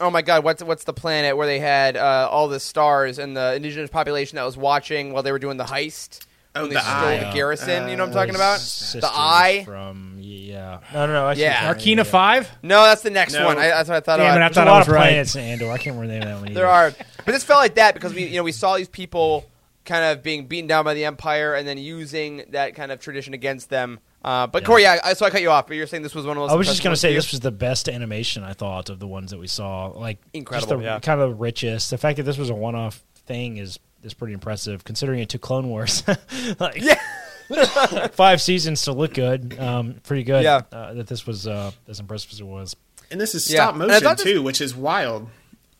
oh my god, what's what's the planet where they had uh, all the stars and the indigenous population that was watching while they were doing the heist? Oh, when they stole Eye. the garrison. you know what I'm Uh, talking about? The Eye. from yeah. No, no, no. Actually, Yeah. Narkina Five. No, that's the next No. one. I, that's what I thought. Damn about. it, I There's thought a I lot was of right. planets in Andor. I can't remember the name of that one. There are, but this felt like that because we, you know, we saw these people kind of being beaten down by the Empire and then using that kind of tradition against them. Uh, but Yeah. Corey, yeah, I, so I cut you off, but you're saying this was one of those. I was just going gonna say this was the best animation I thought of the ones that we saw. Like Incredible, just the yeah. kind of the richest. The fact that this was a one-off thing is is pretty impressive considering it took Clone Wars. like, Yeah. five seasons to look good. Um, pretty good. Yeah. uh, that this was uh, as impressive as it was. and this is stop And I motion thought this- too, which is wild.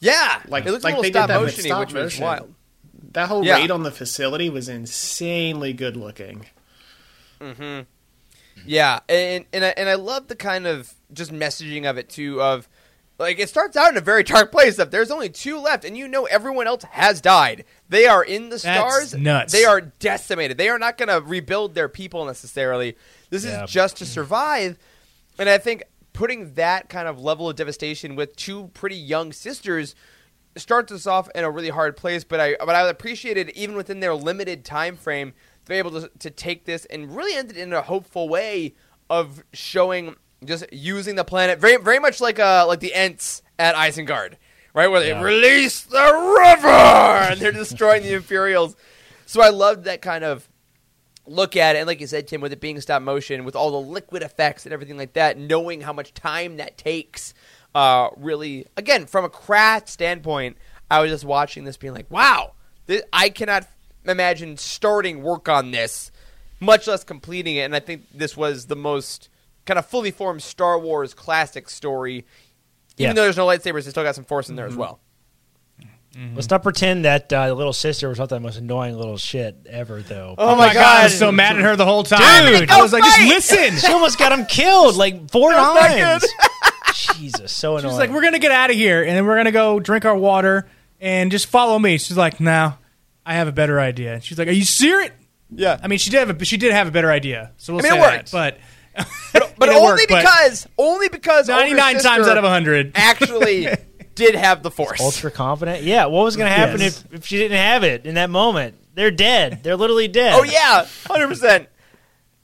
Yeah, Like it looks like a little they stop did that with stop which was motion. wild. That whole Yeah. raid on the facility was insanely good looking. Yeah, and and I, and I love the kind of just messaging of it too. Of like it starts out in a very dark place. Of there's only two left, and you know everyone else has died. They are in the stars. nuts. They are decimated. They are not going to rebuild their people necessarily. This Yeah. is just to survive. And I think putting that kind of level of devastation with two pretty young sisters starts us off in a really hard place. But I but I appreciated even within their limited time frame to be able to to take this and really ended in a hopeful way of showing just using the planet very very much like uh like the Ents at Isengard, right? Where they Yeah. release the river and they're destroying the Imperials. So I loved that kind of look at it, and like you said, Tim, with it being stop motion, with all the liquid effects and everything like that, knowing how much time that takes, uh, really, again, from a craft standpoint, I was just watching this, being like, wow, this, I cannot imagine starting work on this, much less completing it. And I think this was the most kind of fully formed Star Wars classic story. Even Yeah. though there's no lightsabers, they still got some force in there as well. Let's not pretend that uh, the little sister was not the most annoying little shit ever, though. Oh my god, I was so mad at her the whole time. Dude, I was like, just listen. she almost got him killed like four times. Jesus, so annoying. She's like, we're gonna get out of here, and then we're gonna go drink our water and just follow me. She's like, no, I have a better idea. She's like, are you serious? Yeah. I mean, she did have a she did have a better idea. So we'll I mean, say it that. worked. But But it only worked, but because, only because 99 times out of 100. actually did have the force. ultra confident. Yeah, what was going to happen Yes. if, if she didn't have it in that moment? They're dead. They're literally dead. Oh yeah, hundred percent.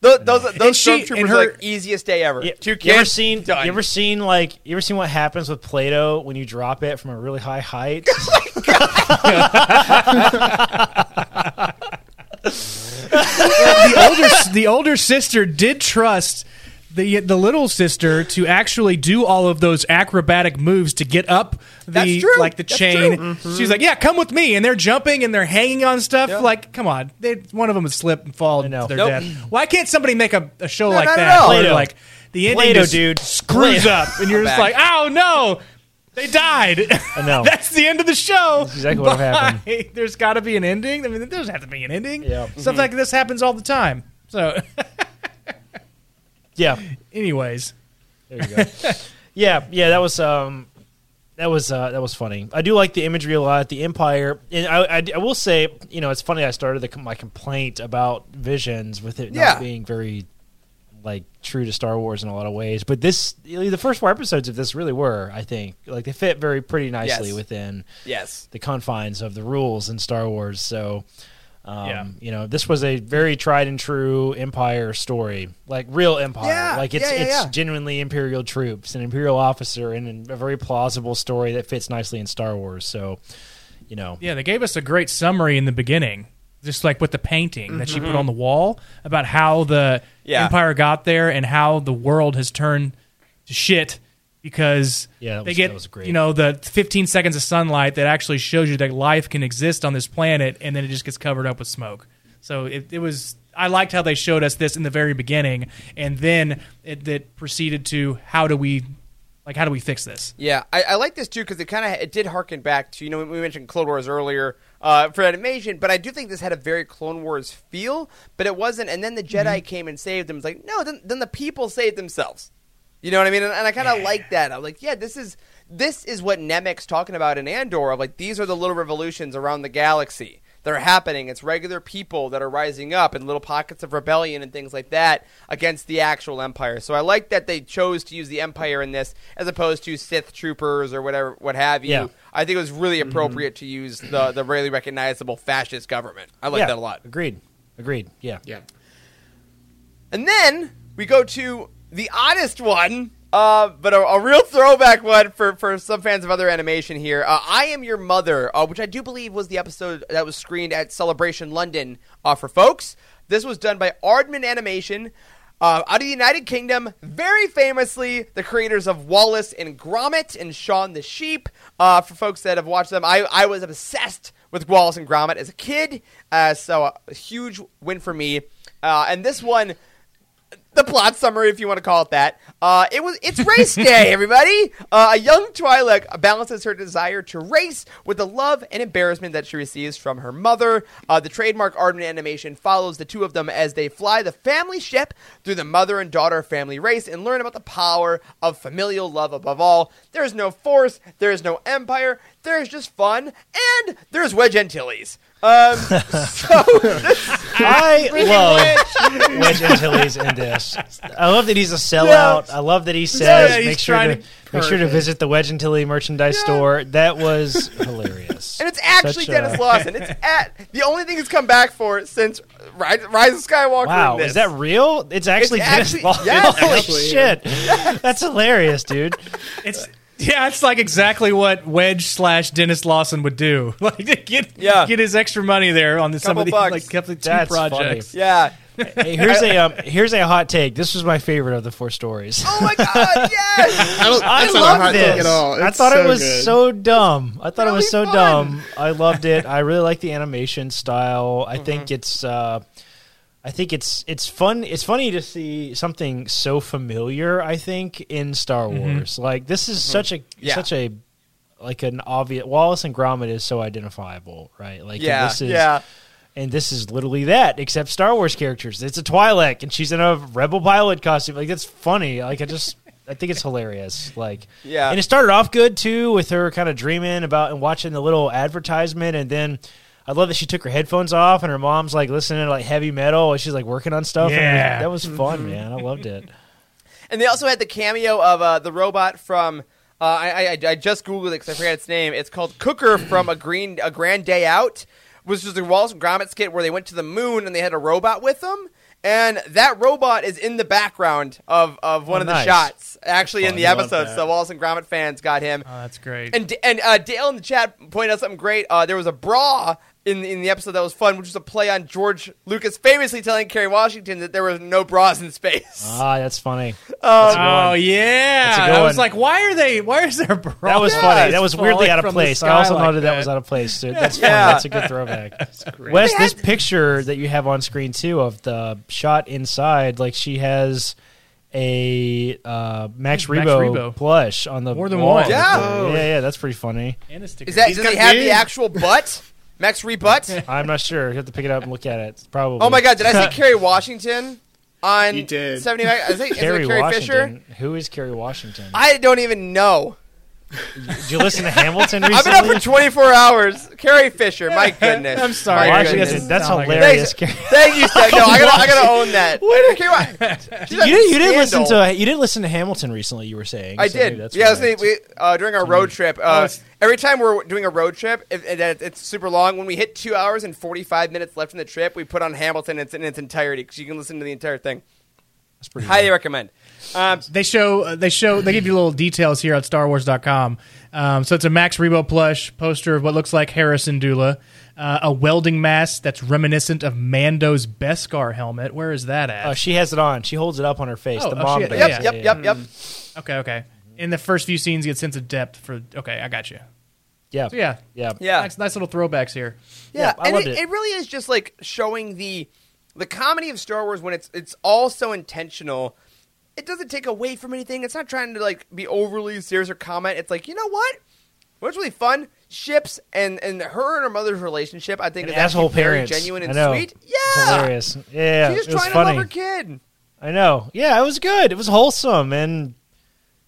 Those those, those she- stormtroopers and are her- like easiest day ever. You, Two you kids. ever seen? done. You ever seen like? You ever seen what happens with Play-Doh when you drop it from a really high height? Oh, the older the older sister did trust the the little sister to actually do all of those acrobatic moves to get up the That's true. like the That's chain. true. She's like, "Yeah, come with me," and they're jumping and they're hanging on stuff. Like, come on, they, one of them would slip and fall. know. to their Nope. death. Why can't somebody make a, a show No, like not at that? all. where, like the ending Play-Doh, just dude. screws Play-Doh. up, and you're just back. like, "Oh no." They died. I know. That's the end of the show. exactly what happened. There's got to be an ending. I mean, there doesn't have to be an ending. Yeah. Stuff mm-hmm. like this happens all the time. So, yeah. anyways, There you go. yeah, yeah, that was um, that was uh, that was funny. I do like the imagery a lot. The Empire, and I, I, I will say, you know, it's funny. I started the, my complaint about Visions with it Yeah. not being very like true to Star Wars in a lot of ways, but this the first four episodes of this really were. I think like they fit very pretty nicely Yes. within yes. the confines of the rules in Star Wars. So. Um, Yeah. You know, this was a very tried and true Empire story, like real Empire. Yeah, like it's yeah, yeah, it's yeah. genuinely Imperial troops, an Imperial officer, and a very plausible story that fits nicely in Star Wars. So, you know, yeah, they gave us a great summary in the beginning, just like with the painting that she put on the wall about how the Yeah. Empire got there and how the world has turned to shit because Yeah, that they get great. you know the 15 seconds of sunlight that actually shows you that life can exist on this planet, and then it just gets covered up with smoke. So it, it was. I liked how they showed us this in the very beginning, and then it, it proceeded to how do we, like, how do we fix this? Yeah, I, I like this too because it kind of it did harken back to you know we mentioned Clone Wars earlier uh, for animation, but I do think this had a very Clone Wars feel, but it wasn't. And then the Jedi Mm-hmm. came and saved them. It's like no, then then the people saved themselves. You know what I mean? And, and I kind of like that. I'm like, yeah, this is this is what Nemik's talking about in Andor. Of like these are the little revolutions around the galaxy that are happening. It's regular people that are rising up in little pockets of rebellion and things like that against the actual Empire. So I like that they chose to use the Empire in this as opposed to Sith troopers or whatever, what have you. Yeah. I think it was really mm-hmm. appropriate to use the the really recognizable fascist government. I like yeah, that a lot. Agreed. Agreed. Yeah. Yeah. And then we go to the oddest one, uh, but a, a real throwback one for, for some fans of other animation here. Uh, I Am Your Mother, uh, which I do believe was the episode that was screened at Celebration London uh, for folks. This was done by Aardman Animation. Uh, out of the United Kingdom, very famously, the creators of Wallace and Gromit and Shaun the Sheep. Uh, for folks that have watched them, I, I was obsessed with Wallace and Gromit as a kid, so a huge win for me. And this one, the plot summary, if you want to call it that. Uh, it was it's race day, everybody. Uh, a young Twi'lek balances her desire to race with the love and embarrassment that she receives from her mother. Uh, the trademark Aardman animation follows the two of them as they fly the family ship through the mother and daughter family race and learn about the power of familial love above all. There is no force, there is no empire, there is just fun, and there's Wedge Antilles. Um, so I love Wedge Antilles in this. I love that he's a sellout. I love that he says Yeah, make sure to to- make sure to visit the Wedge Antilles merchandise store. That was hilarious. And it's actually Such a- Denis Lawson. It's at the only thing he's come back for since Rise, Rise of Skywalker. Wow, is that real? It's actually It's Denis actually- Lawson. yes. Holy Actually, shit, that's hilarious, dude. It's yeah, it's like exactly what Wedge slash Denis Lawson would do. Like get Yeah. get his extra money there on the, some Couple of the bucks. like couple of two That's projects. Yeah. Hey, here's a um, here's a hot take. This was my favorite of the four stories. Oh my god, yes! I don't. I That's not a love this. take at all. I It's thought it was good. so dumb. I thought it was so fun. dumb. I loved it. I really like the animation style. I Mm-hmm. think it's. Uh, I think it's it's fun. It's funny to see something so familiar. I think in Star Wars, like this is such a Mm-hmm. Yeah. such a like an obvious. Wallace and Gromit is so identifiable, right? Like Yeah, this is, yeah. and this is literally that, except Star Wars characters. It's a Twi'lek, and she's in a rebel pilot costume. Like that's funny. Like I just, I think it's hilarious. Like Yeah. and it started off good too with her kind of dreaming about and watching the little advertisement, and then. I love that she took her headphones off and her mom's like listening to like heavy metal and she's like working on stuff. and was- Yeah. that was fun, man. I loved it. And they also had the cameo of uh, the robot from. Uh, I, I I just googled it because I forgot its name. It's called Cooker from a Green a Grand Day Out, which was just a Wallace and Gromit skit where they went to the moon and they had a robot with them. And that robot is in the background of, of one Oh, of the nice. shots, actually in the episode. So Wallace and Gromit fans got him. Oh, that's great. And and uh, Dale in the chat pointed out something great. Uh, there was a bra in in the episode that was fun, which was a play on George Lucas famously telling Kerry Washington that there was no bras in space. Ah, that's funny. Oh, That's a good Oh one. yeah, That's a good I was like, why are they? Why is there a bra? That was Yeah, funny. That was weirdly out of place. I also like noted that. that. was out of place. Dude. That's Yeah. funny. That's a good throwback. Wes, They had- this picture that you have on screen too of the shot inside, like she has a uh, Max, Max Rebo, Rebo. plush on the More than wall. one. Yeah. yeah, yeah. That's pretty funny. And a sticker. Is that He's does got he have the actual butt? Max Rebutt? I'm not sure. You have to pick it up and look at it. Probably. Oh my god, did I say Kerry Washington on You did. 70 I think is Kerry it Carrie Fisher? Who is Kerry Washington? I don't even know. Did you listen to Hamilton recently? I've been up for 24 hours. Carrie Fisher, my goodness. I'm sorry. My actually, goodness. that's, that's Sound like it. hilarious. Thanks. Kerry- Thank you, Steph. No, I gotta, I gotta own that. Kerry Wa- she's You a did, you didn't listen scandal. to you didn't listen to Hamilton recently. You were saying I so did. That's yeah, right. we, uh, during our road trip. Oh, Uh, it's- every time we're doing a road trip, if, and it's it's super long. When we hit two hours and forty five minutes left in the trip, we put on Hamilton in its, in its entirety because you can listen to the entire thing. That's pretty Highly good. recommend. Um, They show uh, they show they give you little details here at StarWars.com. Um, so it's a Max Rebo plush poster of what looks like Harrison Dula, uh, a welding mask that's reminiscent of Mando's Beskar helmet. Where is that at? Uh, she has it on. She holds it up on her face. Oh, the oh, mom she- does. yep, yeah, yep, yep, yep. okay, okay. In the first few scenes, you get a sense of depth for. Okay, I got you. yeah, So yeah, yeah, Yeah. nice, nice little throwbacks here. Yeah, Yeah, I and loved it, it. it really is just like showing the the comedy of Star Wars when it's it's all so intentional. It doesn't take away from anything. It's not trying to like be overly serious or comment. It's like you know what? What's really fun? Ships and and her and her mother's relationship. I think And is actually asshole very parents. genuine and I know. sweet. It's Yeah, hilarious. Yeah, she's just it was trying funny. to love her kid. I know. Yeah, it was good. It was wholesome and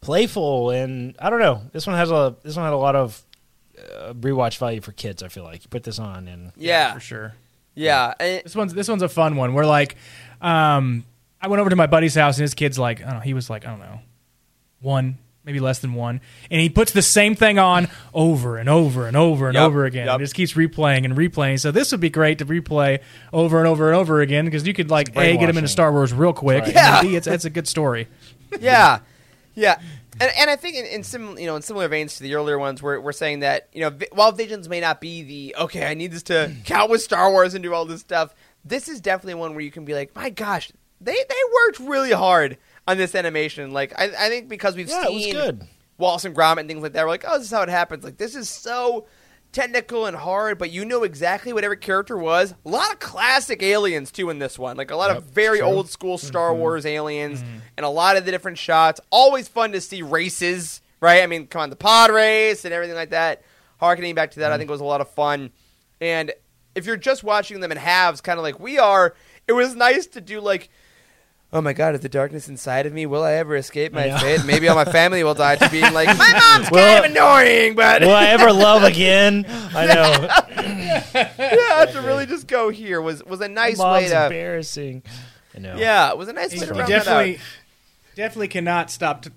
playful, and I don't know. This one has a this one had a lot of uh, rewatch value for kids. I feel like you put this on and Yeah, for sure. yeah. And- This one's this one's a fun one. We're like, um, I went over to my buddy's house and his kid's like, I don't know, he was like, I don't know, one, maybe less than one, and he puts the same thing on over and over and over and Yep, over again. yep. And just keeps replaying and replaying. So this would be great to replay over and over and over again because you could like a get him into. Star Wars real quick. Right. Yeah. B, it's it's a good story. yeah, yeah. And, and I think in, in sim, you know in similar veins to the earlier ones, we're, we're saying that you know vi- while Visions may not be the okay, I need this to count with Star Wars and do all this stuff. This is definitely one where you can be like, my gosh, they they worked really hard on this animation. Like I, I think because we've yeah, it was seen good. Wallace and Gromit and things like that, we're like, oh, this is how it happens. Like this is so technical and hard, but you know exactly what every character was. A lot of classic aliens too in this one, like a lot of very old school Star mm-hmm. Wars aliens, mm-hmm. and a lot of the different shots. Always fun to see races, right? I mean, come on, the pod race and everything like that. Harkening back to that, I mm-hmm. think it was a lot of fun. And if you're just watching them in halves, kind of like we are, it was nice to do like. Oh my God! Is the darkness inside of me? Will I ever escape my Yeah. fate? Maybe all my family will die. To being like, my mom's Will- kind of annoying, but Will I ever love again? I know. yeah, to really just go here was was a nice way Mom's to. embarrassing. I know. Yeah, it was a nice way to You round that out. definitely definitely cannot stop to,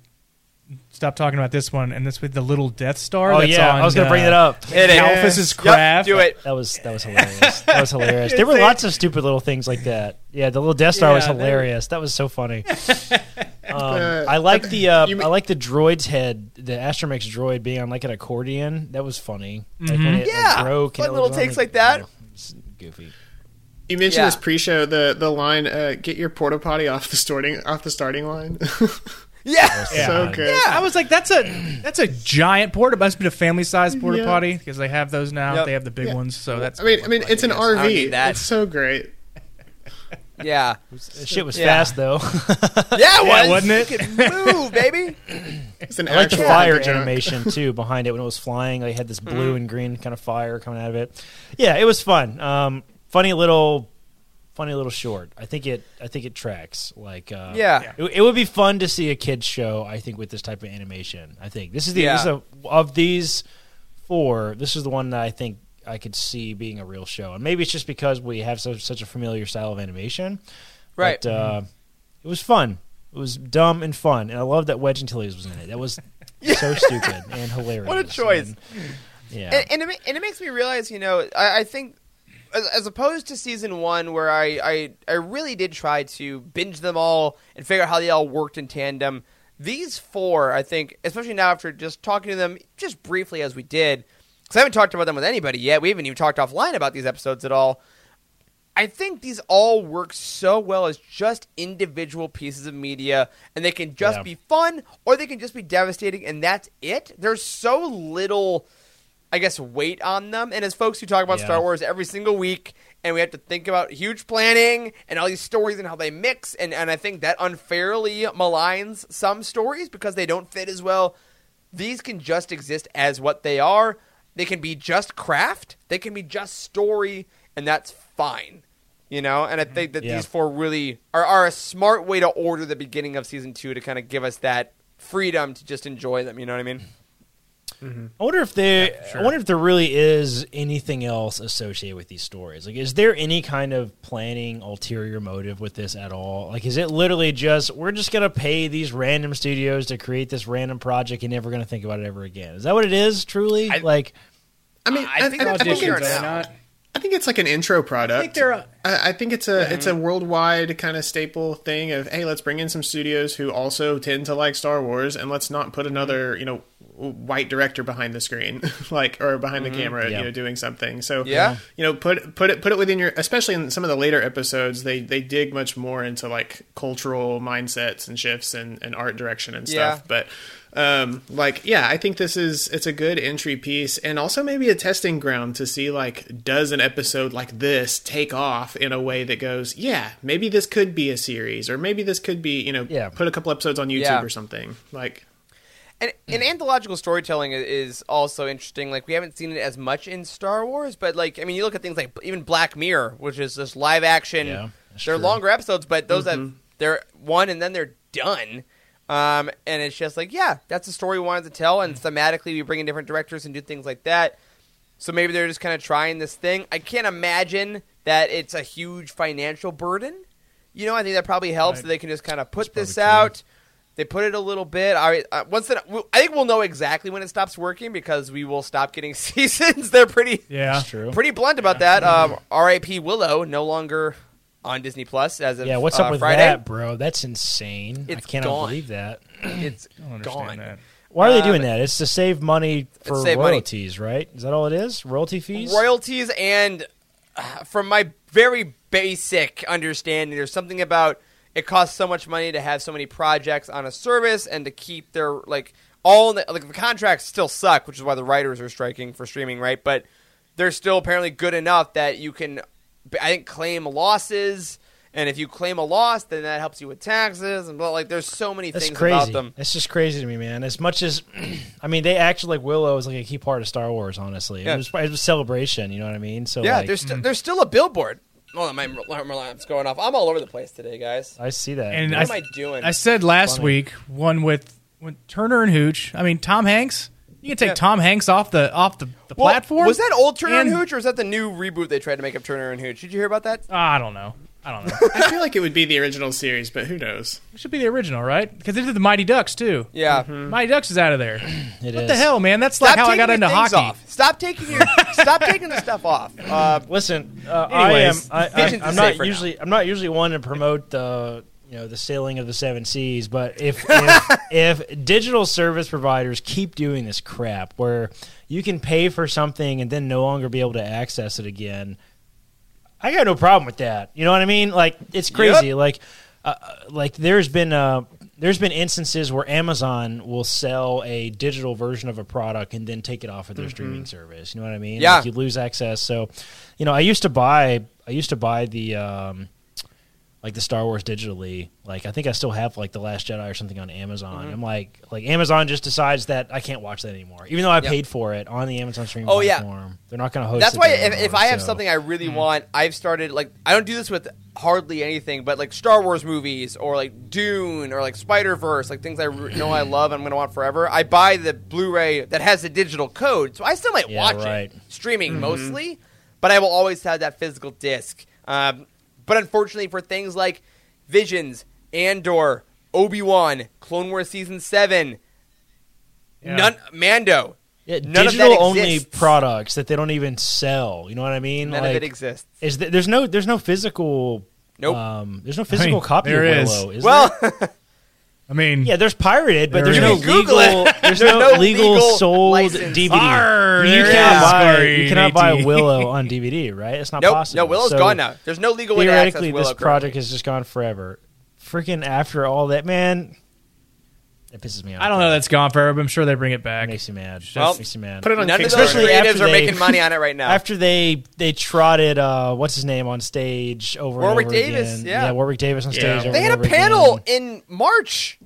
stop talking about this one and this with the little Death Star. Oh that's yeah, on, I was gonna bring uh, that up. It is. Kalphas's Yep, craft. do it. That was that was hilarious. That was hilarious. There were It's lots of stupid little things like that. Yeah, the little Death Star was Yeah, they hilarious. That was so funny. Um, I like the uh, mean- I like the droid's head, the Astromech droid being on like an accordion. That was funny. Like when Mhm. it, like, Yeah, broke fun it little takes on like that. Yeah, it's goofy. You mentioned Yeah. this pre-show, the the line, uh, "Get your porta potty off the starting off the starting line." Yeah, so good. Yeah. I was like, that's a that's a giant porta. Must be a family sized porta Yeah. potty because they have those now. Yep. They have the big ones, so that's. I mean, I mean, it's an I need RV. that. It's so great. yeah, That shit was Yeah. fast though. yeah, it was. wasn't it? You could move, baby. It's an I like the actual fire lumberjack. animation too behind it when it was flying. They had this blue and green kind of fire coming out of it. Yeah, it was fun. Um, funny little, funny little short. I think it. I think it tracks. Like, uh, Yeah. it, it would be fun to see a kids show. I think with this type of animation. I think this is the Yeah. this is a, of these four. This is the one that I think I could see being a real show, and maybe it's just because we have so, such a familiar style of animation. Right. But, uh, it was fun. It was dumb and fun, and I love that Wedge Antilles was in it. That was so stupid and hilarious. What a choice. And- yeah. And, and, it, and it makes me realize, you know, I, I think as, as opposed to season one, where I, I I really did try to binge them all and figure out how they all worked in tandem. These four, I think, especially now after just talking to them just briefly as we did, because I haven't talked about them with anybody yet. We haven't even talked offline about these episodes at all. I think these all work so well as just individual pieces of media, and they can just Yeah. be fun or they can just be devastating, and that's it. There's so little, I guess, weight on them. And as folks who talk about Yeah. Star Wars every single week, and we have to think about huge planning and all these stories and how they mix, and, and I think that unfairly maligns some stories because they don't fit as well. These can just exist as what they are. They can be just craft, they can be just story, and that's fine. You know, and I mm-hmm. think that Yeah. these four really are, are a smart way to order the beginning of season two to kind of give us that freedom to just enjoy them. You know what I mean? I wonder if there. I wonder if there really is anything else associated with these stories. Like, is there any kind of planning, ulterior motive with this at all? Like, is it literally just we're just gonna pay these random studios to create this random project and never gonna think about it ever again? Is that what it is? Truly, like, I mean, I think that's I think what you're it's- not. I think it's like an intro product. I think a- I, I think it's a mm-hmm. it's a worldwide kind of staple thing of hey, let's bring in some studios who also tend to like Star Wars, and let's not put another you know white director behind the screen, like or behind the camera, Yeah. you know, doing something. So Yeah. you know, put put it put it within your. Especially in some of the later episodes, they they dig much more into like cultural mindsets and shifts and, and art direction and stuff. Yeah. But um like yeah i think this is it's a good entry piece and also maybe a testing ground to see like does an episode like this take off in a way that goes yeah maybe this could be a series or maybe this could be you know Yeah. put a couple episodes on youtube Yeah. or something like And, and anthological storytelling is also interesting. Like we haven't seen it as much in Star Wars, but like I mean, you look at things like even Black Mirror, which is this live action. Yeah, that's they're true. longer episodes, but those that they're one and then they're done. Um, and it's just like, yeah, that's the story we wanted to tell, and thematically we bring in different directors and do things like that. So maybe they're just kind of trying this thing. I can't imagine that it's a huge financial burden. You know, I think that probably helps Right. that they can just kind of put That's this out. true. Out. They put it a little bit. I uh, once that I think we'll know exactly when it stops working because we will stop getting seasons. They're pretty Yeah. true. pretty blunt about that. Um, R.I.P. Willow no longer on Disney Plus as of Yeah, what's uh, up with Friday. that, bro? That's insane. It's I cannot gone. believe that. It's I don't gone. that. Why are they doing but- that? It's to save money for save money. royalties, right? Is that all it is? Royalty fees? royalties and uh, from my very basic understanding there's something about it costs so much money to have so many projects on a service and to keep their like all the, like the contracts still suck which is why the writers are striking for streaming right but they're still apparently good enough that you can i think claim losses and if you claim a loss then that helps you with taxes and blah, like there's so many That's things crazy. about them That's just crazy to me, man. As much as, I mean, they actually like Willow is like a key part of Star Wars. Honestly, Yeah. it, was, it was celebration. You know what I mean? So yeah like, there's, st- mm. there's still a billboard oh my, my alarm's going off i'm all over the place today guys I see that. And what I, am i doing I said last Funny. week one with, with Turner and Hooch. I mean Tom Hanks. You can take Yeah. Tom Hanks off the off the, the Well, platform. Was that old Turner and, And- Hooch, or is that the new reboot they tried to make of Turner and Hooch? Did you hear about that? I don't know. I don't know. i feel like it would be the original series but who knows it should be the original, right? Because they did the Mighty Ducks too. Yeah. Mighty Ducks is out of there. It What is. the hell, man? That's like Stop how I taking got your into hockey. Off. Stop taking your stop taking the stuff off. Uh, Listen, uh, I am. Anyways, I, I, Visions I'm not safer now. usually. I'm not usually one to promote the you know the sailing of the seven seas. But if if, if digital service providers keep doing this crap, where you can pay for something and then no longer be able to access it again, I got no problem with that. You know what I mean? Like it's crazy. Like uh, like there's been uh there's been instances where Amazon will sell a digital version of a product and then take it off of their streaming service. You know what I mean? Yeah. Like you lose access. So, you know, I used to buy I used to buy the um like the Star Wars digitally. Like I think I still have like the Last Jedi or something on Amazon. Mm-hmm. I'm like like Amazon just decides that I can't watch that anymore, even though I Yep. paid for it on the Amazon streaming Oh, yeah. They're not going to host. that's it why there if, if anymore, I have so- something I really want, I've started like I don't do this with hardly anything, but like Star Wars movies or like Dune or like Spider Verse, like things I re- know I love and I'm gonna want forever. I buy the Blu-ray that has the digital code, so I still might Yeah, watch right. it streaming mostly, but I will always have that physical disc. Um, but unfortunately, for things like Visions, Andor, Obi Wan, Clone Wars season seven, Yeah. none Mando. Yeah, None of that digital only products that they don't even sell. You know what I mean? None like, of it exists. Is th- there's no there's no physical. Nope. Um, there's no physical mean, copy there of is. Willow. Is well, there? I mean, yeah, there's pirated, but there's no You legal. it. There's, There's no, no legal, legal sold license. DVD. Arr, you cannot buy you cannot buy Willow on DVD, right? It's not nope. possible. No, Willow's So gone now. There's no legal way to access Theoretically, Willow. this project has just gone forever. Freaking after all that, man, it pisses me off. I don't know that's gone forever, but I'm sure they bring it back. It makes you mad. Well, makes you mad. Put it on None of those Especially creatives after are they- making money on it right now. After they they trotted uh, what's his name on stage over Warwick and over Davis, again. yeah. Warwick Davis on stage. Yeah. Over they and had a over panel again. in March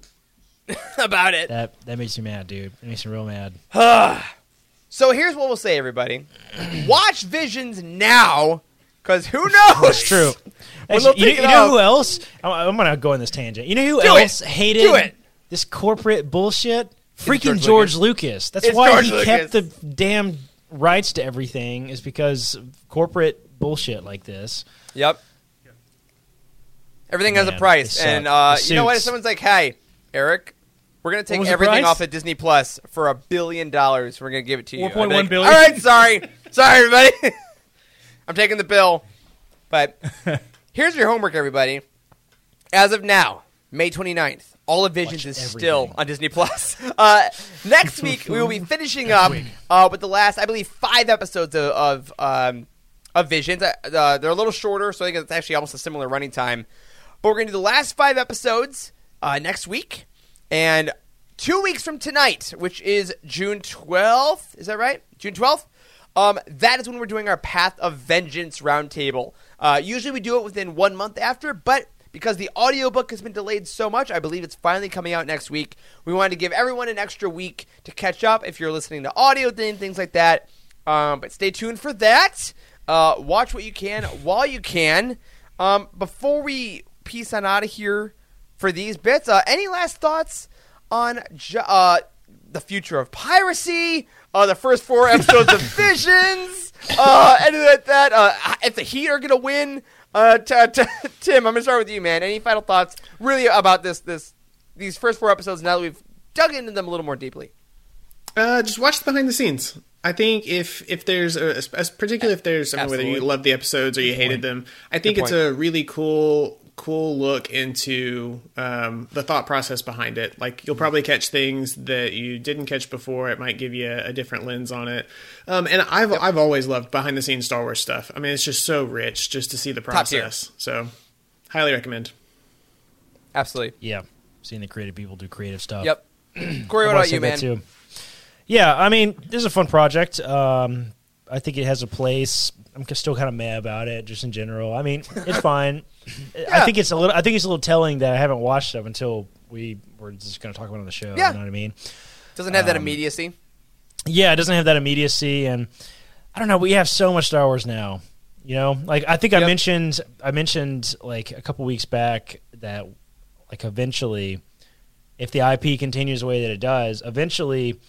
about it. That that makes me mad, dude. It makes me real mad. So here's what we'll say, everybody: Watch Visions now, because who knows? That's true. Actually, you, you know who else? I'm, I'm gonna go on this tangent. You know who Do it. else hated it. this corporate bullshit? Freaking George George, Lucas. That's It's why George he kept the damn rights to everything. Is because corporate bullshit like this. Yep. Everything has a price, and uh, you know what? If someoff like, "Hey, Eric, we're gonna take everything price? off of Disney Plus for a billion dollars. We're gonna give it to you." I'd be 4.1 like, billion? All right, sorry, sorry, everybody. I'm taking the bill. But here's your homework, everybody. As of now, May 29th, all of Visions Watch is still on Disney Plus. Uh, next week we will be finishing up uh, with the last, I believe, five episodes of of, um, of Visions. Uh, uh, they're a little shorter, so I think it's actually almost a similar running time. But we're going to do the last five episodes uh, next week, and two weeks from tonight, which is June 12th. Is that right? June 12th. Um, that is when we're doing our Path of Vengeance roundtable. Uh, usually we do it within one month after, but because the audiobook has been delayed so much, I believe it's finally coming out next week. We wanted to give everyone an extra week to catch up if you're listening to audio thing, things like that. Um, but stay tuned for that. Uh, watch what you can while you can. Um, before we peace on out of here for these bits, uh, any last thoughts on ju- uh, the future of piracy? Uh, the first four episodes of Visions? Uh, anything like that? Uh, if the Heat are gonna win? Uh, t- t- Tim, I'm gonna start with you, man. Any final thoughts, really, about this this these first four episodes? Now that we've dug into them a little more deeply. Uh, just watch the behind the scenes. I think if if there's a, as particularly if there's I mean, whether you love the episodes or you hated them, I think Good it's a really cool cool look into um, the thought process behind it. Like you'll probably catch things that you didn't catch before. It might give you a, a different lens on it. Um, and I've I've always loved behind the scenes Star Wars stuff. I mean, it's just so rich just to see the process. So, highly recommend. Absolutely. Yeah, seeing the creative people do creative stuff. Yep. Corey, what about you, man? too. Yeah, I mean, this is a fun project. Um, I think it has a place. I'm still kind of mad about it, just in general. I mean, it's fine. I think it's a little. I think it's a little telling that I haven't watched it up until we were just going to talk about it on the show. Yeah. You know what I mean? Doesn't have that Um, immediacy. Yeah, it doesn't have that immediacy, and I don't know. We have so much Star Wars now. You know, like I think I mentioned, I mentioned like a couple weeks back that like eventually, if the IP continues the way that it does, eventually,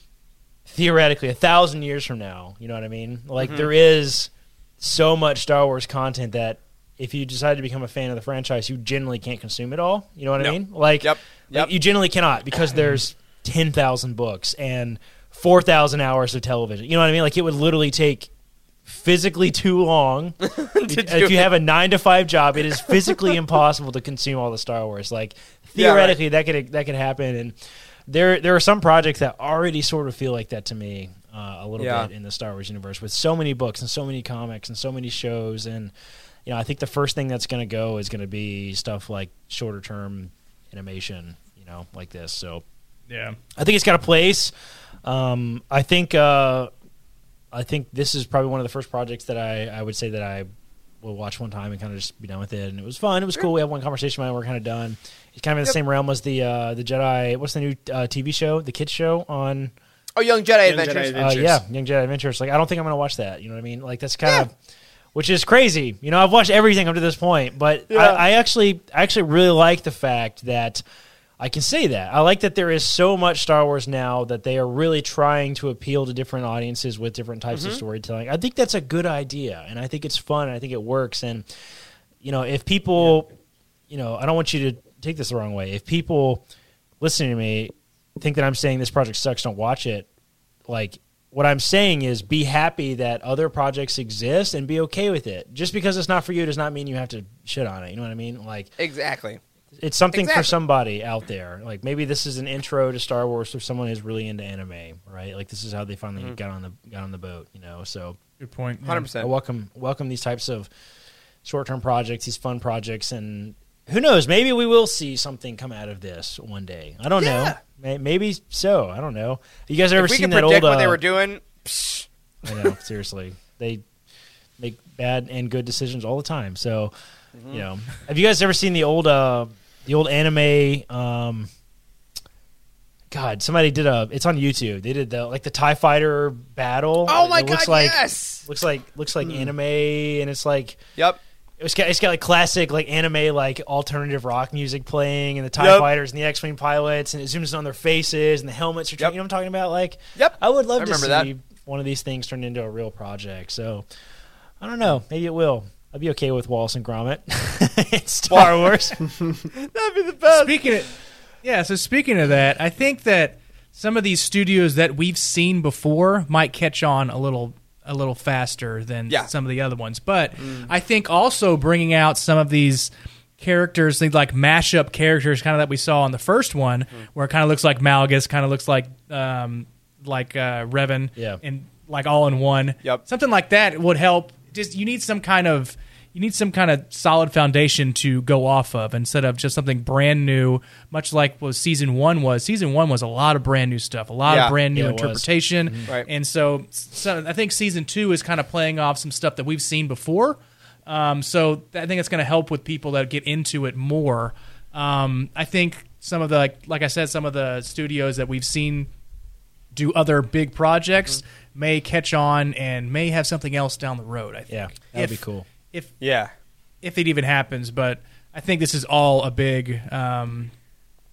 theoretically, a thousand years from now, you know what I mean? Like Mm-hmm. there is so much Star Wars content that if you decide to become a fan of the franchise, you generally can't consume it all. You know what No. I mean? Like, Yep. like, Yep. you generally cannot because there's ten thousand books and four thousand hours of television. You know what I mean? Like it would literally take physically too long. if you have a nine to five job, it is physically impossible to consume all the Star Wars. Like Yeah, right. theoretically, that could that could happen, and there there are some projects that already sort of feel like that to me uh, a little Yeah. bit in the Star Wars universe with so many books and so many comics and so many shows and. You know, I think the first thing that's going to go is going to be stuff like shorter term animation, you know, like this. So Yeah. I think it's got a place. Um, I think uh, I think this is probably one of the first projects that I, I would say that I will watch one time and kind of just be done with it. And it was fun. It was cool. We had one conversation about it. We're kind of done. It's kind of in the Yep. same realm as the uh, the Jedi. What's the new uh, TV show? The kids show on. Oh, Young Jedi Young Jedi Adventures. Adventures. Uh, yeah, Young Jedi Adventures. Like I don't think I'm going to watch that. You know what I mean? Like that's kind of. Which is crazy, you know. I've watched everything up to this point, but I, I actually, I actually really like the fact that I can say that. I like that there is so much Star Wars now that they are really trying to appeal to different audiences with different types Mm-hmm. of storytelling. I think that's a good idea, and I think it's fun. And I think it works. And you know, if people, you know, I don't want you to take this the wrong way. If people listening to me think that I'm saying this project sucks, don't watch it. Like what I'm saying is be happy that other projects exist and be okay with it. Just because it's not for you does not mean you have to shit on it. You know what I mean? Like Exactly. it's something for somebody out there. Like maybe this is an intro to Star Wars for someone who's really into anime, right? Like this is how they finally Mm-hmm. got on the got on the boat, you know. So Good point. yeah. Hundred I percent. welcome welcome these types of short term projects, these fun projects, and who knows? Maybe we will see something come out of this one day. I don't know. Yeah. May- Maybe so. I don't know. You guys ever seen that predict old? what they uh, were doing, psh, I know. seriously, they make bad and good decisions all the time. So, Mm-hmm. you know, have you guys ever seen the old uh the old anime? Um, God, somebody did a. It's on YouTube. They did the like the Tie Fighter battle. oh my It looks god, like, yes. Looks like looks like anime, and it's like Yep. It's got it's got like classic like anime like alternative rock music playing, and the Tie Yep. Fighters and the X Wing pilots, and it zooms in on their faces, and the helmets are. Yep. You know what I'm talking about? Like, Yep. I would love I to see that. one of these things turned into a real project. So I don't know. Maybe it will. I'd be okay with Wallace and Gromit. it's Star Wars. That'd be the best. Speaking of, yeah, so speaking of that, I think that some of these studios that we've seen before might catch on a little a little faster than Yeah. some of the other ones. But I think also bringing out some of these characters, things like mashup characters, kind of that we saw in the first one, where it kind of looks like Malgus, kind of looks like um, like uh, Revan, Yeah. and like all in one. Yep. Something like that would help. Just you need some kind of you need some kind of solid foundation to go off of instead of just something brand new, much like what season one was. Season one was a lot of brand new stuff, a lot Yeah. of brand new Yeah, it was. interpretation, Right. and so, so I think season two is kind of playing off some stuff that we've seen before. Um, so I think it's going to help with people that get into it more. Um, I think some of the like, like I said, some of the studios that we've seen do other big projects Mm-hmm. may catch on and may have something else down the road. I think. yeah, that'd be cool. If Yeah. if it even happens, but I think this is all a big, um,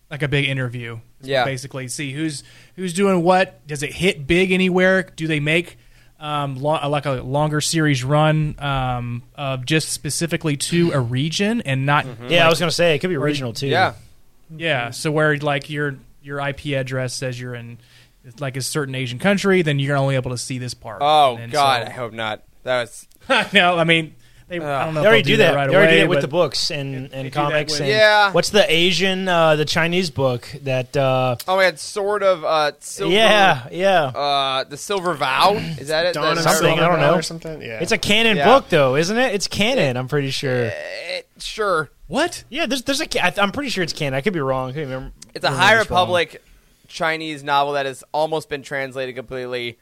like a big interview. Yeah. basically, see who's who's doing what. Does it hit big anywhere? Do they make um, lo- like a longer series run um, of just specifically to a region and not? Yeah, I was gonna say it could be regional too. Yeah. Yeah, so where like your your IP address says you're in like a certain Asian country, then you're only able to see this part. Oh And god, so- I hope not. That was no, I mean they. I don't know. They already if do they'll that. right they already away, did it with the books and, and comics. with- and Yeah. What's the Asian, uh, the Chinese book that? Uh, Oh my god, sort of uh silver yeah, yeah. uh the silver vow? Is that it? Dawn That's of something, I don't know. or something. Yeah, It's a canon Yeah. book though, isn't it? It's canon. I'm pretty sure. Eh, sure. What? Yeah, there's there's a. ca- I- I'm pretty sure it's canon. I could be wrong. I can't remember. It's a remember High this wrong. Republic Chinese novel that has almost been translated completely.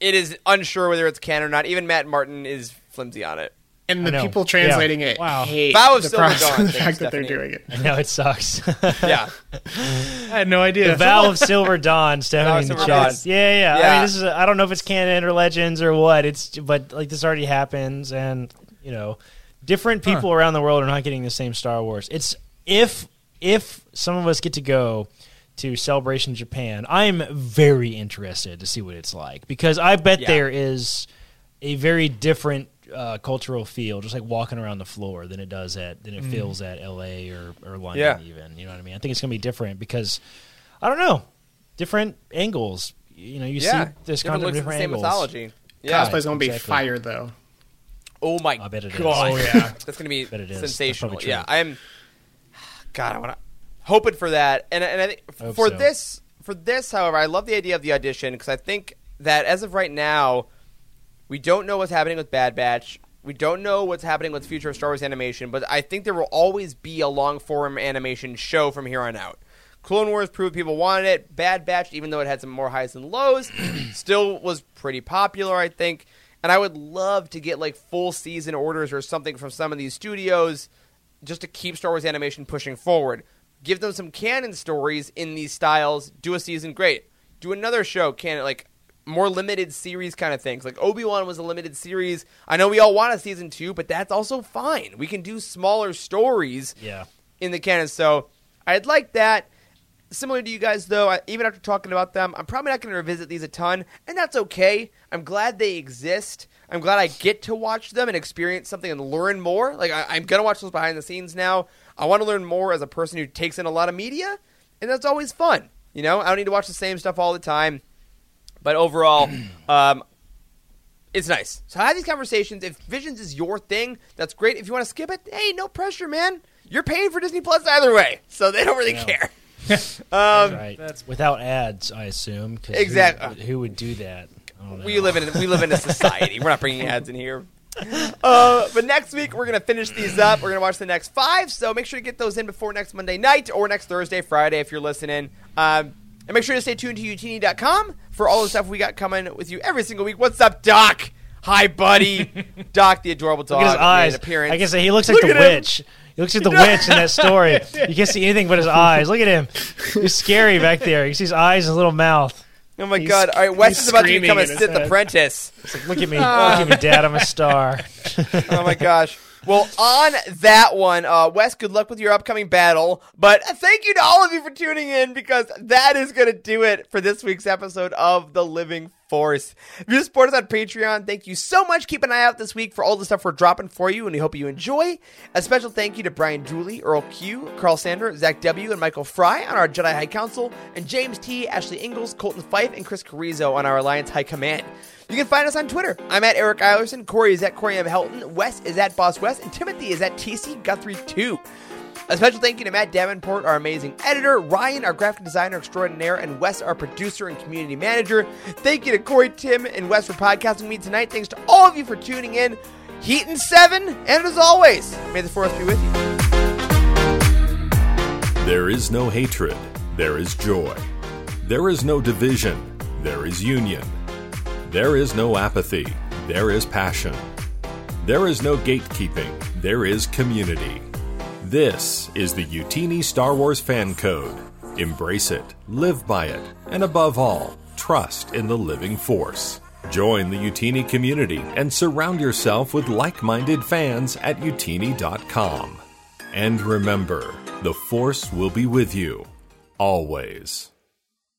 It is unsure whether it's canon or not. Even Matt Martin is flimsy on it. And the people translating it Wow. hate Vow of the, Silver process, Dawn, the thanks, fact that they're doing it. I know it sucks. Yeah. I had no idea. the Vow of Silver Dawn, Stephanie in the chat. Dawn. Yeah, yeah. I mean, this is. A, I don't know if it's canon or legends or what. It's but like this already happens, and you know, different people around the world are not getting the same Star Wars. It's if if some of us get to go to Celebration Japan, I'm very interested to see what it's like because I bet Yeah. there is a very different uh, cultural feel, just like walking around the floor, than it does at than it feels at L.A. or or London. Yeah. Even you know what I mean. I think it's gonna be different because I don't know different angles. You know, you yeah. see this kind of looks at different same angles. mythology. Yeah. Cosplay's gonna be exactly. fire though. Oh my I bet it is. god. Oh, yeah. That's gonna be Bet it is. Sensational. Yeah, I am. God, I want to hoping for that, and and I think I for so. this for this, however, I love the idea of the audition because I think that as of right now, we don't know what's happening with Bad Batch. We don't know what's happening with future of Star Wars animation, but I think there will always be a long form animation show from here on out. Clone Wars proved people wanted it. Bad Batch, even though it had some more highs and lows, still was pretty popular, I think. And I would love to get like full season orders or something from some of these studios just to keep Star Wars animation pushing forward. Give them some canon stories in these styles. Do a season, great. Do another show, canon like more limited series kind of things. Like Obi Wan was a limited series. I know we all want a season two, but that's also fine. We can do smaller stories Yeah. in the canon. So I'd like that. Similar to you guys, though, I, even after talking about them, I'm probably not going to revisit these a ton, and that's okay. I'm glad they exist. I'm glad I get to watch them and experience something and learn more. Like I, I'm going to watch those behind the scenes now. I want to learn more as a person who takes in a lot of media, and that's always fun. You know, I don't need to watch the same stuff all the time. But overall, um, it's nice. So have these conversations. If Visions is your thing, that's great. If you want to skip it, hey, no pressure, man. You're paying for Disney Plus either way, so they don't really Yeah. care. um, right. Without ads, I assume. 'cause who- Who, would do that? I don't know. we live in we live in a society. We're not bringing ads in here. Uh, but next week we're gonna finish these up. We're gonna watch the next five. So make sure to get those in before next Monday night or next Thursday, Friday if you're listening. Um, and make sure to stay tuned to utini.com for all the stuff we got coming with you every single week. What's up, Doc? Hi, buddy. Doc, the adorable dog. Look at his eyes. Appearance. I can say he looks like Look the him. witch. He looks like the witch in that story. You can't see anything but his eyes. Look at him. He's scary back there. You see his eyes and his little mouth. Oh my He's- god! All right, Wes is about to become a Sith apprentice. Like, look at me, ah. look at me, Dad. I'm a star. oh my gosh. Well, on that one, uh, Wes, good luck with your upcoming battle. But thank you to all of you for tuning in because that is going to do it for this week's episode of The Living Force. If you support us on Patreon, thank you so much. Keep an eye out this week for all the stuff we're dropping for you, and we hope you enjoy. A special thank you to Brian Dooley, Earl Q, Carl Sander, Zach W, and Michael Fry on our Jedi High Council, and James T, Ashley Ingalls, Colton Fife, and Chris Carrizo on our Alliance High Command. You can find us on Twitter. I'm at Eric Eilerson, Corey is at Corey M. Helton, Wes is at Boss West, and Timothy is at TC Guthrie2. A special thank you to Matt Davenport, our amazing editor, Ryan, our graphic designer extraordinaire, and Wes, our producer and community manager. Thank you to Corey, Tim, and Wes for podcasting me tonight. Thanks to all of you for tuning in. Heat and seven, and as always, may the force be with you. There is no hatred, there is joy. There is no division, there is union. There is no apathy, there is passion. There is no gatekeeping, there is community. This is the Utini Star Wars Fan Code. Embrace it, live by it, and above all, trust in the living force. Join the Utini community and surround yourself with like minded fans at utini.com. And remember, the Force will be with you always.